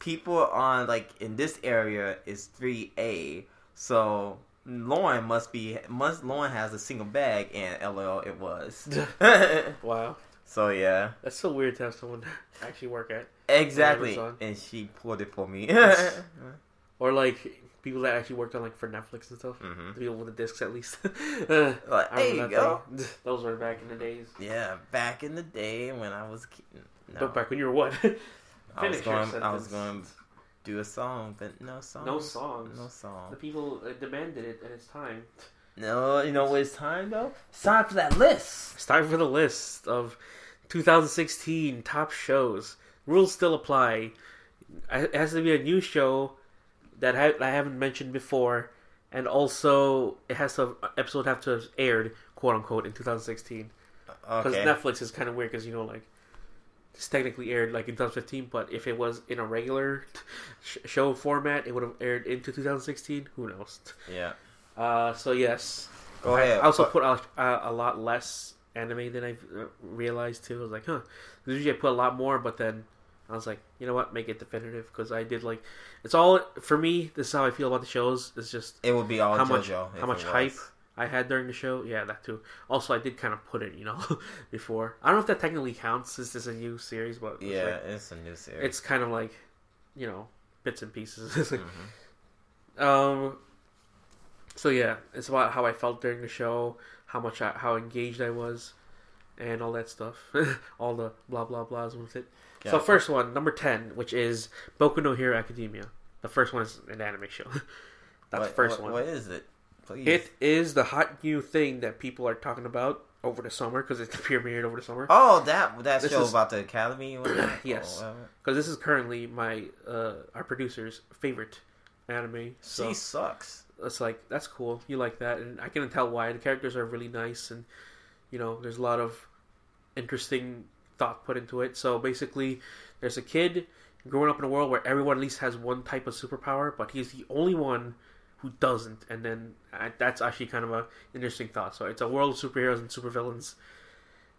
people on like in this area is three A. So Lauren must be must Lauren has a single bag and LOL it was. wow, so yeah. that's so weird to have someone actually work at, Exactly. And she pulled it for me. or like people that actually worked on like for Netflix and stuff. hmm The people with the discs at least. Uh, Like, there you go. thing. Those were back in the days. Yeah, back in the day when I was no, But back when you were what? I was going I was going to do a song, but no song. no songs. No song. The people uh, demanded it, and it's time. No, you know what it's time though? It's time for that list. It's time for the list of 2016 top shows. Rules still apply. It has to be a new show that I, I haven't mentioned before, and also it has to episode have to have aired, quote unquote, in 2016. Because Okay. Netflix is kind of weird because you know like it's technically aired like in 2015, but if it was in a regular sh- show format, it would have aired into 2016. Who knows? yeah. Uh, so yes, Go ahead. I also put a, a, a lot less anime than I uh, realized too. I was like, huh. Usually I put a lot more, but then I was like, you know what, make it definitive because I did like it's all for me. This is how I feel about the shows. It's just it would be all how JoJo. much- how much hype I had during the show. Yeah, that too. Also, I did kind of put it, you know, before. I don't know if that technically counts. This is a new series, but it's Yeah, like- it's a new series. it's kind of like you know bits and pieces. Mhm. um. So yeah, it's about how I felt during the show, how much I, how engaged I was, and all that stuff. all the blah blah blahs with it. So first one, number ten, which is Boku no Hero Academia. The first one is an anime show. That's What- the first what- one. What is it? Please. It is the hot new thing that people are talking about over the summer because it premiered over the summer. Oh, that that This show is- about the academy. Yes. Oh. Because this is currently my uh, our producer's favorite anime. So She sucks. it's like that's cool. You like that, and I can tell why. The characters are really nice, and you know, there's a lot of interesting thought put into it. So basically, there's a kid growing up in a world where everyone at least has one type of superpower, but he's the only one who doesn't. And then that's actually kind of a interesting thought. So it's a world of superheroes and supervillains.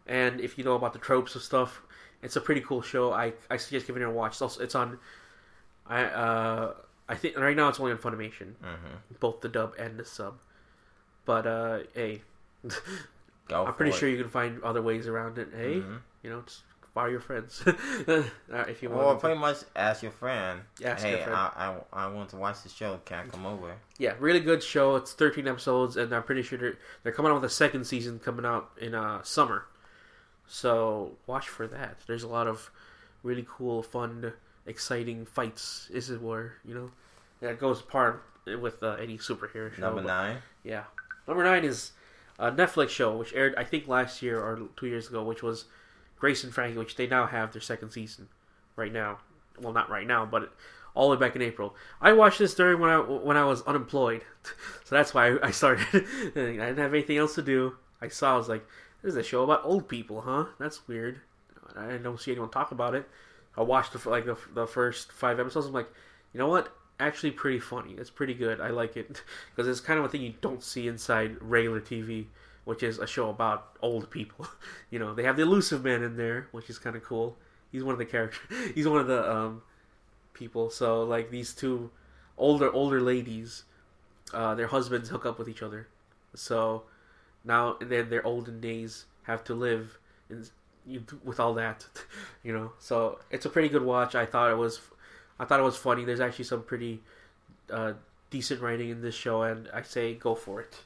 And if you know about the tropes of stuff, it's a pretty cool show. I I suggest giving it a watch. It's also it's on. I uh I think right now it's only on Funimation hmm both the dub and the sub. But uh, hey, Go. I'm pretty for sure you can find other ways around it. Hey, Mhm. you know, just fire your friends uh, if you Or want. pretty much ask your friend. Ask hey, your friend. I, I I want to watch the show. Can I come over? Yeah, really good show. It's 13 episodes, and I'm pretty sure they're, they're coming out with a second season coming out in uh, summer. So watch for that. There's a lot of really cool, fun, exciting fights. Is it where you know that goes part with uh, any superhero show. Number nine. Yeah. Number nine is a Netflix show which aired I think last year or two years ago, which was Grace and Frankie, which they now have their second season right now. Well, not right now, but all the way back in April. I watched this during when I when I was unemployed, so that's why I started. I didn't have anything else to do. I saw I was like, "This is a show about old people, huh? That's weird." I don't see anyone talk about it. I watched the, like the, the first five episodes. I'm like, you know what? Actually, pretty funny. It's pretty good. I like it because it's kind of a thing you don't see inside regular TV, which is a show about old people. you know, they have the Illusive Man in there, which is kind of cool. He's one of the characters. He's one of the um, people. So like these two older older ladies, uh, their husbands hook up with each other. So now their, their olden days have to live in with all that, you know. So it's a pretty good watch. I thought it was, I thought it was funny. There's actually some pretty uh, decent writing in this show, and I say go for it.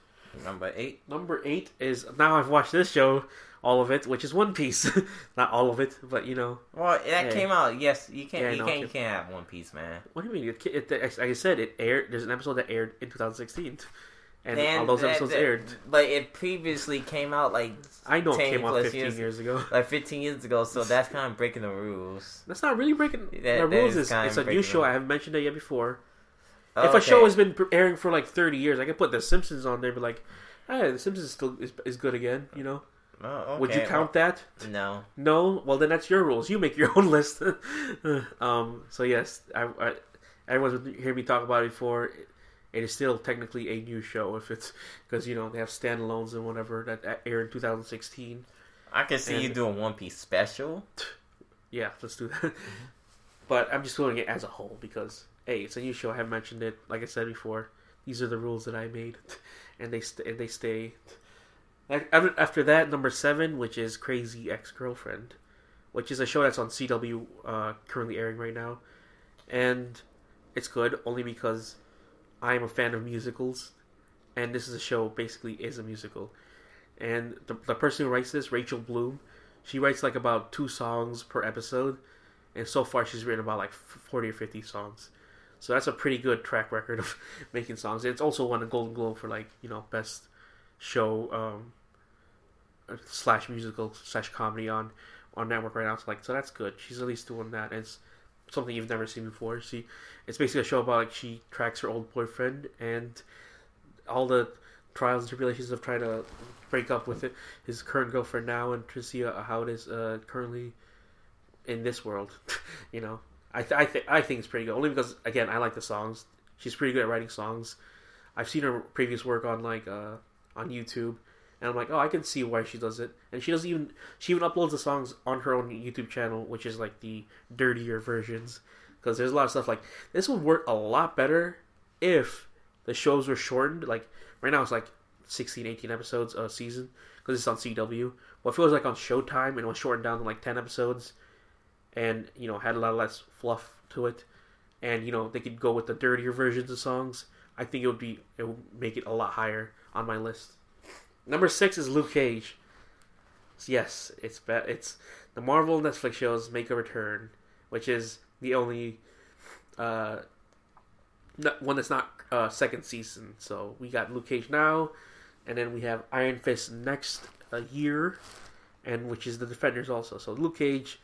Number eight. Number eight is now I've watched this show, all of it, which is One Piece. Not all of it, but you know. Well, that Hey. came out. Yes, you can't. Yeah, you know. can't. You can't have One Piece, man. What do you mean? It, it, it, like I said, it aired. There's an episode that aired in 2016, and Man, all those that- episodes that- aired. But it previously came out like I know it came out 15 years- years, ago. like 15 years ago, so that's kind of breaking the rules. That's not really breaking That- the rules. is It's, a new show. the- I haven't mentioned it yet before. Oh, if a show has been airing for like 30 years, I could put The Simpsons on there, and be like, "Hey, The Simpsons is still is, is good again." You know? Oh, Would you okay, count that? No. No. Well, then that's your rules. You make your own list. um. So yes, I, I everyone's heard me talk about it before. It is still technically a new show if it's because you know they have standalones and whatever that aired in 2016. I can see you doing One Piece special. Yeah, let's do that. but I'm just doing it as a whole because hey, it's a new show. I haven't mentioned it. Like I said before, these are the rules that I made, and they st- and they stay. Like, After after that, number seven, which is Crazy Ex Girlfriend, which is a show that's on CW, uh, currently airing right now, and it's good only because I am a fan of musicals, and this is a show basically is a musical, and the the person who writes this, Rachel Bloom, she writes like about two songs per episode, and so far she's written about like forty or fifty songs. So that's a pretty good track record of making songs. And It's also won a Golden Globe for like you know best show um, slash musical slash comedy on on network right now. So like so that's good. She's at least doing that. It's something you've never seen before. She it's basically a show about like she tracks her old boyfriend and all the trials and tribulations of trying to break up with it, his current girlfriend now and to see uh, how it is uh, currently in this world. you know, I th- I think I think it's pretty good. Only because again I like the songs. She's pretty good at writing songs. I've seen her previous work on like uh, on YouTube, and I'm like, oh, I can see why she does it. And she doesn't even she even uploads the songs on her own YouTube channel, which is like the dirtier versions. Because there's a lot of stuff like this would work a lot better if the shows were shortened. Like right now, it's like 16, 18 episodes a season because it's on CW. Well, if it was like on Showtime and it was shortened down to like 10 episodes, and you know had a lot less fluff to it, and you know they could go with the dirtier versions of songs, I think it would be it would make it a lot higher on my list. Number six is Luke Cage. Yes, it's it's the Marvel Netflix shows make a return, which is the only uh, no- one that's not uh, second season. So we got Luke Cage now, and then we have Iron Fist next uh, year, and which is the Defenders also. So Luke Cage,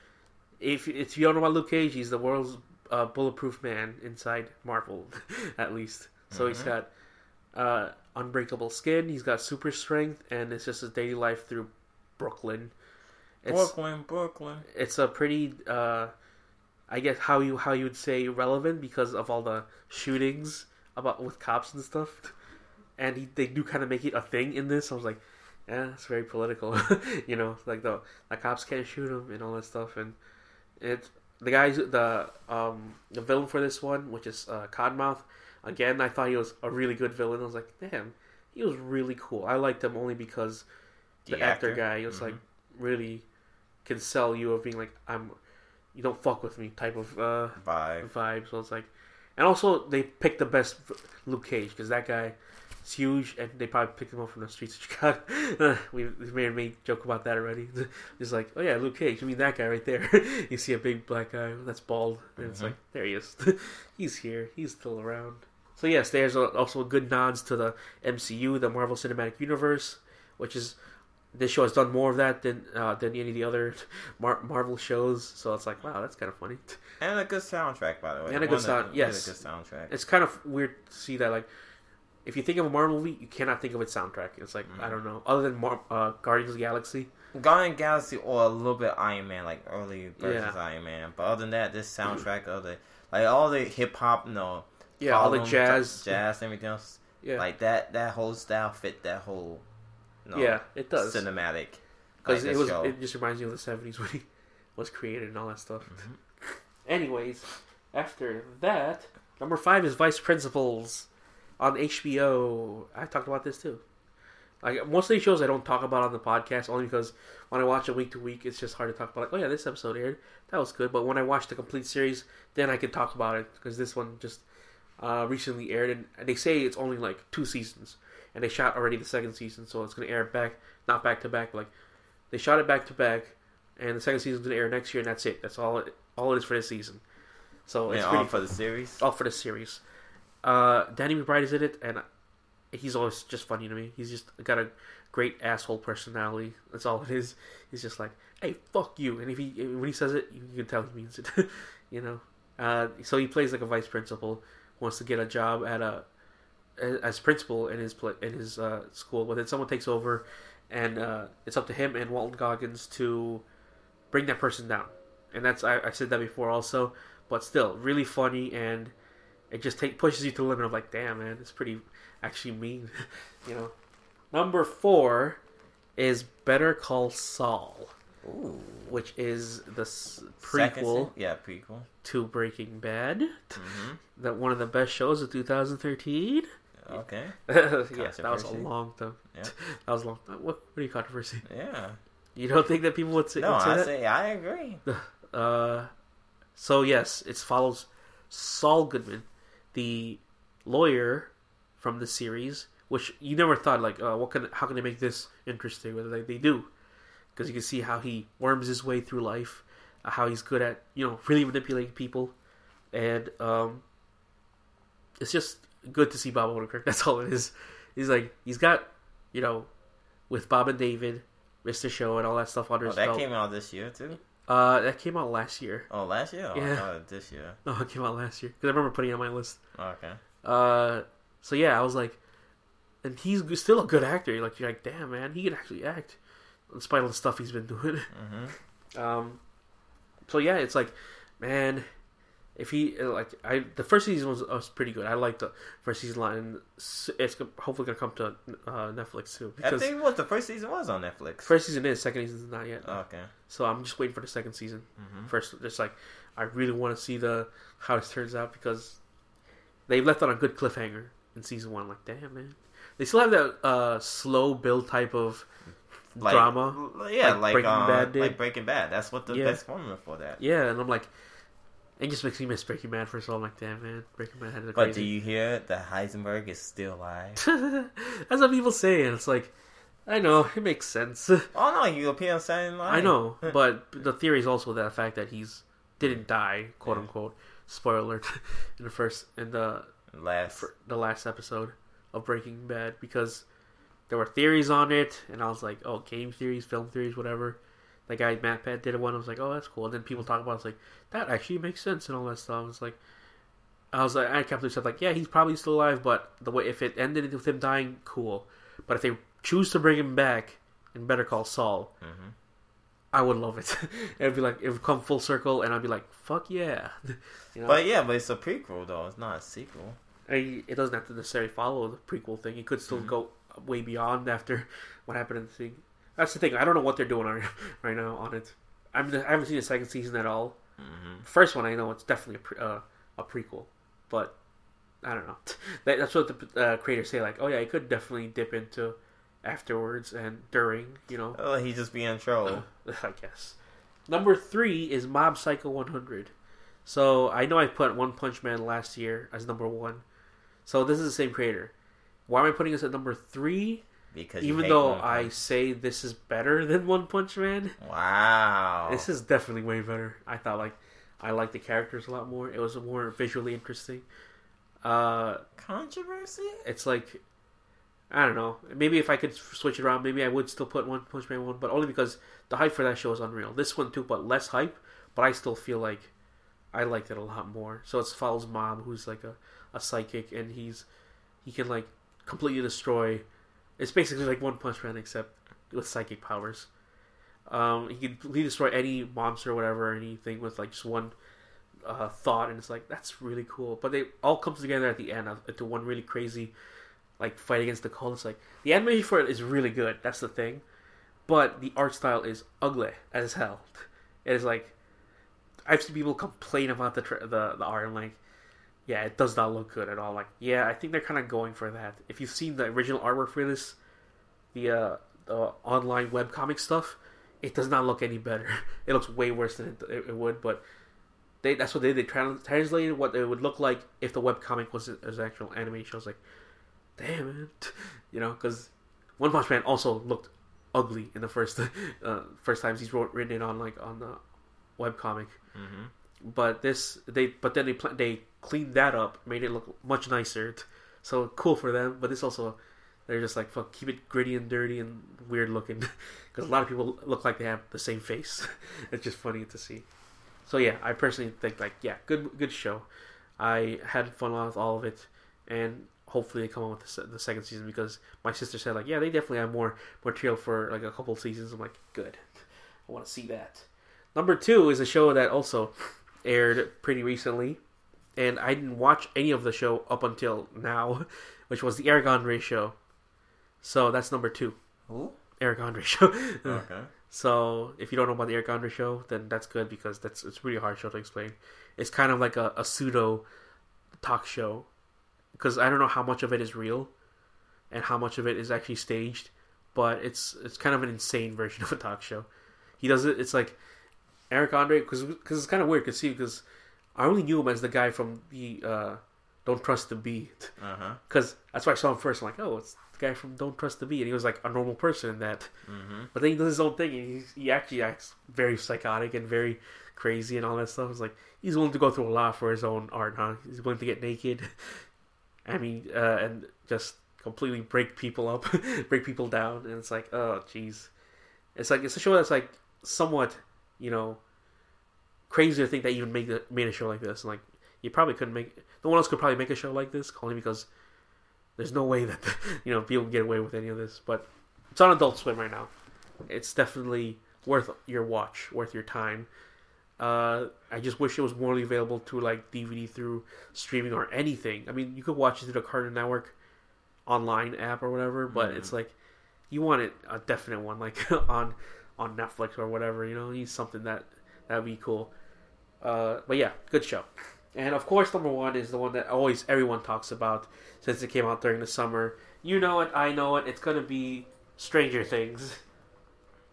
if if you don't know about Luke Cage, he's the world's uh, bulletproof man inside Marvel, at least. So he's Mhm. got uh, unbreakable skin. He's got super strength, and it's just his daily life through Brooklyn. It's Brooklyn, Brooklyn. it's a pretty uh, I guess how you how you would say relevant because of all the shootings about with cops and stuff, and he, they do kind of make it a thing in this. I was like, yeah, it's very political, you know, like the the cops can't shoot him and all that stuff, and it the guys the um the villain for this one, which is uh, Cottonmouth. Again, I thought he was a really good villain. I was like, damn, he was really cool. I liked him only because the, actor. guy he was Mhm. like really can sell you of being like I'm you don't fuck with me type of uh Vibe. vibe so it's like and also they picked the best Luke Cage because that guy is huge and they probably picked him up from the streets of Chicago we we may have made me joke about that already it's like oh yeah Luke Cage I mean that guy right there you see a big black guy that's bald and it's Mhm. like there he is he's here he's still around so yes there's a, also good nods to the MCU the Marvel Cinematic Universe which is this show has done more of that than uh, than any of the other Mar- Marvel shows. So it's like, wow, that's kind of funny. And a good soundtrack, by the way. And a good that- sound- really yes. good soundtrack. It's kind of weird to see that. Like, if you think of a Marvel movie, you cannot think of its soundtrack. It's like I Mhm. don't know, other than Mar- uh, Guardians of the Galaxy. Guardian Galaxy or a little bit Iron Man, like early versions Yeah. of Iron Man. But other than that, this soundtrack of the like all the hip hop, no, Yeah, all the jazz. jazz, everything else. Yeah, Like that, that whole style fit that whole. No, yeah, it does cinematic. because like it was. show. It just reminds me of the seventies when he was created and all that stuff. Mhm. Anyways, after that, number five is Vice Principals on HBO. I talked about this too. Like most of these shows, I don't talk about on the podcast only because when I watch it week to week, it's just hard to talk about. Like, oh yeah, this episode aired, that was good. But when I watch the complete series, then I can talk about it because this one just uh, recently aired, and they say it's only like two seasons, and they shot already the second season, so it's gonna air back, not back to back. Like they shot it back to back, and the second season's gonna air next year, and that's it. That's all it all it is for this season. So it's all for the series. all for the series. Uh, Danny McBride is in it, and he's always just funny to me. He's just got a great asshole personality. That's all it is. He's just like, "Hey, fuck you," and if he when he says it, you can tell he means it. you know. Uh, so he plays like a vice principal, wants to get a job at a as principal in his in his uh, school, but then someone takes over, and uh, it's up to him and Walton Goggins to bring that person down. And that's I, I said that before also, but still really funny and it just take pushes you to the limit of like, damn man, it's pretty actually mean, you know. Number four is Better Call Saul, Ooh. which is the s- Second prequel se- yeah, prequel. to Breaking Bad. hmm That one of the best shows of 2013. Okay. yeah, that was a long time. Yeah. That was a long. What, what are you controversy? Yeah. You don't think that people would say, No, would say I that? say I agree. Uh, so yes, it follows Saul Goodman, the lawyer from the series, which you never thought like, uh, what can how can they make this interesting? Like they do, because you can see how he worms his way through life, uh, how he's good at you know really manipulating people, and um, it's just good to see Bob Odenkirk. That's all it is. He's like he's got you know with Bob and David. Mr. Show and all that stuff under Oh, his that belt. came out this year too. Uh, that came out last year. Oh, last year. Oh, Yeah. I thought it this year. No, it came out last year because I remember putting it on my list. Okay. Uh, so yeah, I was like, and he's still a good actor. You're like, you're like, damn man, he can actually act, in spite of the stuff he's been doing. hmm Um, so yeah, it's like, man, if he like, I the first season was, was pretty good. I liked the first season, line, and it's hopefully gonna come to uh, Netflix too I think what the first season was on Netflix. first season is, second season is not yet. Okay. So I'm just waiting for the second season. hmm first just like I really want to see the how this turns out because they left on a good cliffhanger in season one. Like, damn man, they still have that uh, slow build type of Like, drama. Yeah, like like Breaking uh, Bad did. like Breaking Bad. That's what the Yeah. best formula for that. Yeah, and I'm like, it just makes me miss Breaking Bad. for of all, like, damn man, Breaking Bad had a But do you hear that Heisenberg is still alive? That's what people say, and it's like, I know it makes sense. oh no, on Saturday Night I know, but the theory is also that fact that he's didn't die, quote Yeah. unquote. Spoiler alert in the first in the Last. the last episode of Breaking Bad because there were theories on it, and I was like, oh, game theories, film theories, whatever. The guy MatPat did one. I was like, oh, that's cool. And then people talk about it, it's like that actually makes sense and all that stuff. It's like I was like, I kept myself like, yeah, he's probably still alive, but the way if it ended with him dying, cool. But if they choose to bring him back in Better Call Saul, hmm I would love it. It'd be like it would come full circle, and I'd be like, fuck yeah. you know? But yeah, but it's a prequel though. It's not a sequel. I, it doesn't have to necessarily follow the prequel thing. It could still Mhm. go way beyond after what happened in the thing. That's the thing. I don't know what they're doing on right now on it. I mean, I haven't seen the second season at all. hmm first one, I know it's definitely a pre, uh, a prequel, but I don't know. That, that's what the uh, creators say. Like, oh yeah, it could definitely dip into afterwards and during. You know, Oh, he just being troll. I guess. Number three is Mob Psycho 100. So I know I put One Punch Man last year as number one. So this is the same creator. Why am I putting this at number three? because Even though I say this is better than One Punch Man, wow, this is definitely way better. I thought like I liked the characters a lot more. It was more visually interesting. Uh, controversy. it's like I don't know. Maybe if I could switch it around, maybe I would still put One Punch Man one, but only because the hype for that show is unreal. This one too, but less hype. But I still feel like I liked it a lot more. So it follows Mob, who's like a, a psychic, and he's he can like completely destroy. It's basically like One Punch Man except with psychic powers. Um, he can completely destroy any monster or whatever, anything with like just one uh, thought, and it's like that's really cool. But they all come together at the end of, into one really crazy like fight against the cold. It's like the animation for it is really good. That's the thing, but the art style is ugly as hell. It is like I've seen people complain about the tra- the the art and like, yeah, it does not look good at all. Like, yeah, I think they're kind of going for that. If you've seen the original artwork for this, the uh, the online webcomic stuff, it does not look any better. It looks way worse than it, it, it would. But they that's what they did. They trans- translated what it would look like if the webcomic was as actual animation. I was like, damn it. you know, because One Punch Man also looked ugly in the first uh, first times he's wrote, written it on like on the webcomic. Mm-hmm. But this they but then they pl- they cleaned that up, made it look much nicer. So cool for them. But this also they're just like fuck, keep it gritty and dirty and weird looking because a lot of people look like they have the same face. it's just funny to see. So yeah, I personally think like yeah, good good show. I had fun with all of it, and hopefully they come on with the, the second season because my sister said like yeah they definitely have more material for like a couple seasons. I'm like good, I want to see that. Number two is a show that also aired pretty recently, and I didn't watch any of the show up until now, which was the Eric Andre show. So that's number two, Who? Eric Andre show. Okay. So if you don't know about the Eric Andre show, then that's good because that's it's a really hard show to explain. It's kind of like a, a pseudo talk show because I don't know how much of it is real and how much of it is actually staged, but it's it's kind of an insane version of a talk show. He does it. It's like Eric Andre because because it's kind of weird to see because I only knew him as the guy from the uh, Don't Trust the huh. because that's why I saw him first. I'm like, oh, it's the guy from Don't Trust the Bee, and he was like a normal person in that. Mm-hmm. But then he does his own thing, and he's, he actually acts very psychotic and very crazy and all that stuff. It's like he's willing to go through a lot for his own art, huh? He's willing to get naked. I mean, uh, and just completely break people up, break people down, and it's like, oh, jeez. It's like it's a show that's like somewhat, you know, crazy to think that you even made a, made a show like this. Like you probably couldn't make. No one else could probably make a show like this, only because there's no way that you know people can get away with any of this. But it's on Adult Swim right now. It's definitely worth your watch, worth your time. Uh, I just wish it was more available to like DVD through streaming or anything. I mean, you could watch it through the Cartoon Network online app or whatever, but Mhm. it's like you want it a definite one, like on on Netflix or whatever. You know, need something that that'd be cool. Uh, but yeah, good show. And of course, number one is the one that always everyone talks about since it came out during the summer. You know it, I know it. It's gonna be Stranger Things.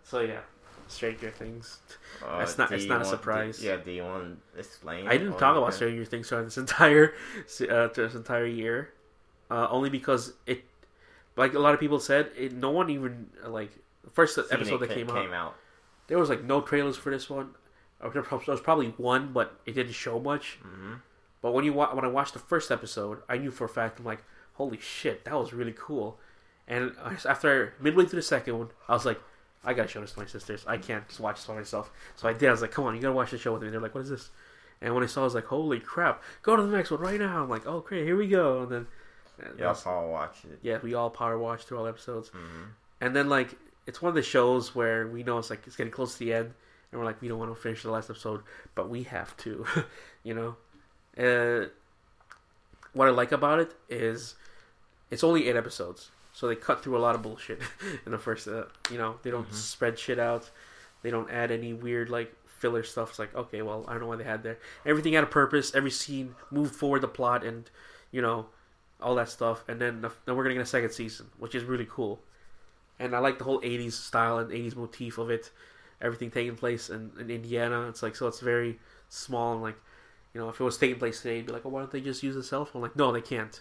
So yeah, Stranger Things. Uh, It's not- it's not a want- surprise. do- yeah. Do you want to explain? I didn't talk about Stranger Things throughout this entire uh, this entire year, uh, only because it, like a lot of people said, it, no one even like the first Seen episode that came, out, out. there was like no trailers for this one. There was probably one, but it didn't show much. Mm-hmm. But when you wa- when I watched the first episode, I knew for a fact I'm like, holy shit, that was really cool. And after midway through the second one, I was like, I gotta show this to my sisters. I can't just watch this by myself. So I did. I was like, come on, you gotta watch the show with me. They're like, what is this? And when I saw, it, I was like, holy crap, go to the next one right now. I'm like, oh great, here we go. And then, Yeah, I'll watch it. yeah, we all power watch through all episodes. Mm-hmm. And then like it's one of the shows where we know it's like it's getting close to the end, and we're like we don't want to finish the last episode, but we have to, you know. Uh, what I like about it is it's only eight episodes, so they cut through a lot of bullshit in the first. Uh, you know, they don't Mhm. spread shit out. They don't add any weird like filler stuff. It's like okay, well I don't know why they had there. Everything had a purpose. Every scene moved forward the plot, and you know all that stuff. And then the, then we're gonna get a second season, which is really cool. And I like the whole '80s style and '80s motif of it. Everything taking place in, in Indiana. It's like so it's very small and like you know if it was taking place today, be like, oh, why don't they just use a cell phone? Like, no, they can't.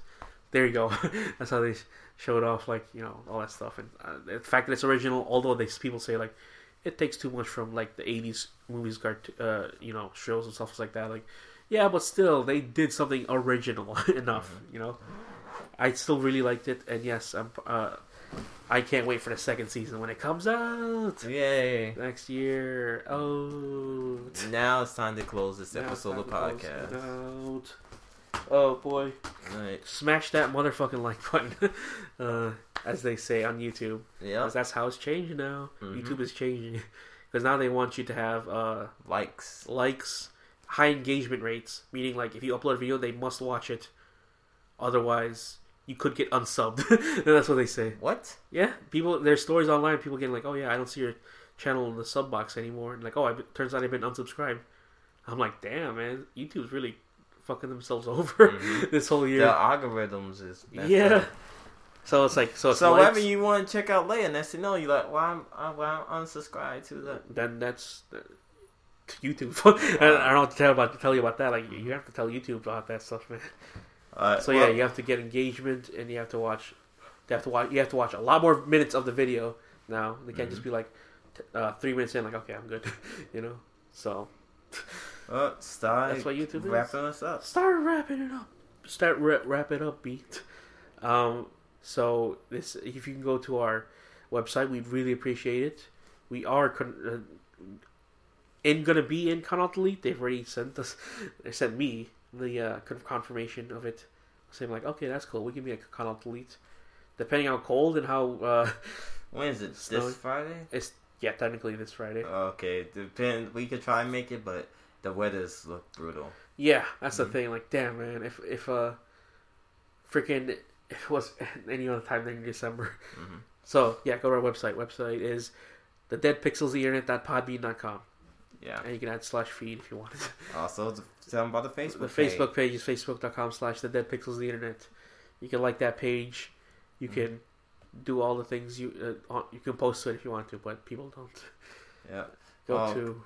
There you go. That's how they showed off like you know all that stuff. And uh, the fact that it's original, although they people say like it takes too much from like the '80s movies, uh, you know, shows and stuff like that. Like, yeah, but still, they did something original enough. You know, I still really liked it, and yes, I'm. Uh, I can't wait for the second season when it comes out Yay! next year. Oh, Now it's time to close this now episode of time to close it podcast. out. Oh boy, Right. smash that motherfucking like button, uh, as they say on YouTube. 'Cause that's how it's changing now. Mhm. YouTube is changing because now they want you to have uh, Likes. likes, high engagement rates, meaning like if you upload a video, they must watch it. Otherwise, you could get unsubbed. that's what they say. What? Yeah, people. There's stories online. People getting like, "Oh yeah, I don't see your channel in the sub box anymore." And like, "Oh, it turns out I've been unsubscribed." I'm like, "Damn, man, YouTube's really fucking themselves over Mhm. this whole year. The algorithms is Yeah. up. So it's like so. It's So likes, whenever you want to check out Leia, next thing you know, you're like, well, I'm, I'm, well, I'm unsubscribed to that. then that's uh, YouTube. I, I don't know what to tell about to tell you about that. Like you have to tell YouTube about that stuff, man. Uh, So well, yeah, you have to get engagement, and you have to watch. You have to watch. You have to watch a lot more minutes of the video now. They can't just Mm-hmm. be like uh, three minutes in, like okay, I'm good. you know. So uh, start That's what YouTube is. wrapping us up. start wrapping it up. Start ra- wrap it up, beat. Um. So this, if you can go to our website, we'd really appreciate it. We are con- uh, in gonna be in Canal Delete. They've already sent us. They sent me the uh, con- confirmation of it, saying like, okay, that's cool. We can be a Canal Delete, depending how cold and how. Uh, When is it? Snowy. This Friday? it's yeah, technically this Friday. Okay, depend. We could try and make it, but the weathers look brutal. Yeah, that's Mhm. the thing. Like, damn, man, if if uh, freaking if it was any other time than December. Mhm. So yeah, go to our website. Website is the dead pixels internet.podbean.com. Yeah. and you can add slash feed if you want. To. Also, tell them about the Facebook. the page. Facebook page is facebook.com slash the dead pixels of the internet. You can like that page. You Mm-hmm. can do all the things you uh, you can post to it if you want to, but people don't. Yeah. Go Oh. to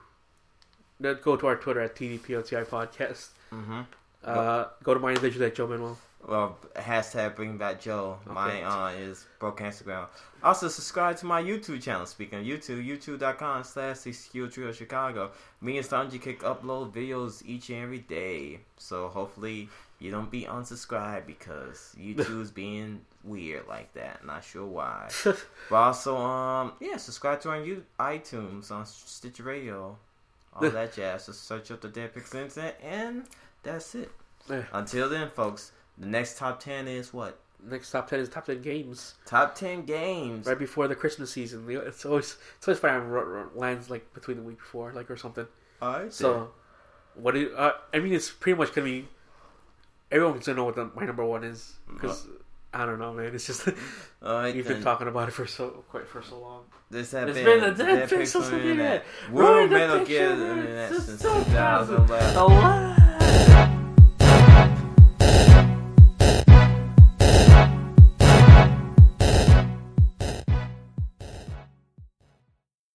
go to our Twitter at TDPOTI podcast. Mm-hmm. Uh, go to my individual at Joe Manuel. Well, hashtag bring back Joe. Okay. My uh, is broke Instagram. Also, subscribe to my YouTube channel. Speaking of YouTube, youtube.com slash Trio Chicago. Me and Sanji Kick upload videos each and every day. So hopefully you don't be unsubscribed because YouTube's being weird like that. Not sure why. but also, um, yeah, subscribe to our you iTunes on Stitcher Radio. All that jazz. Just search up the Dead Pixel Internet, and that's it. Until then, folks, the next top 10 is what? Next top ten is top ten games Top 10 games. right before the Christmas season. It's always it's always fine when it lands like between the week before, like or something. Alright, So, what do you, uh, I mean, it's pretty much gonna be everyone's gonna know what the, my number one is because I don't know, man. It's just Alright, you've been talking about it for so quite for so long. This has It's been, been Dead Dead Pixels Pixel Internet. Internet. Roy World Metal Gear since since 2011. 2011. Alive.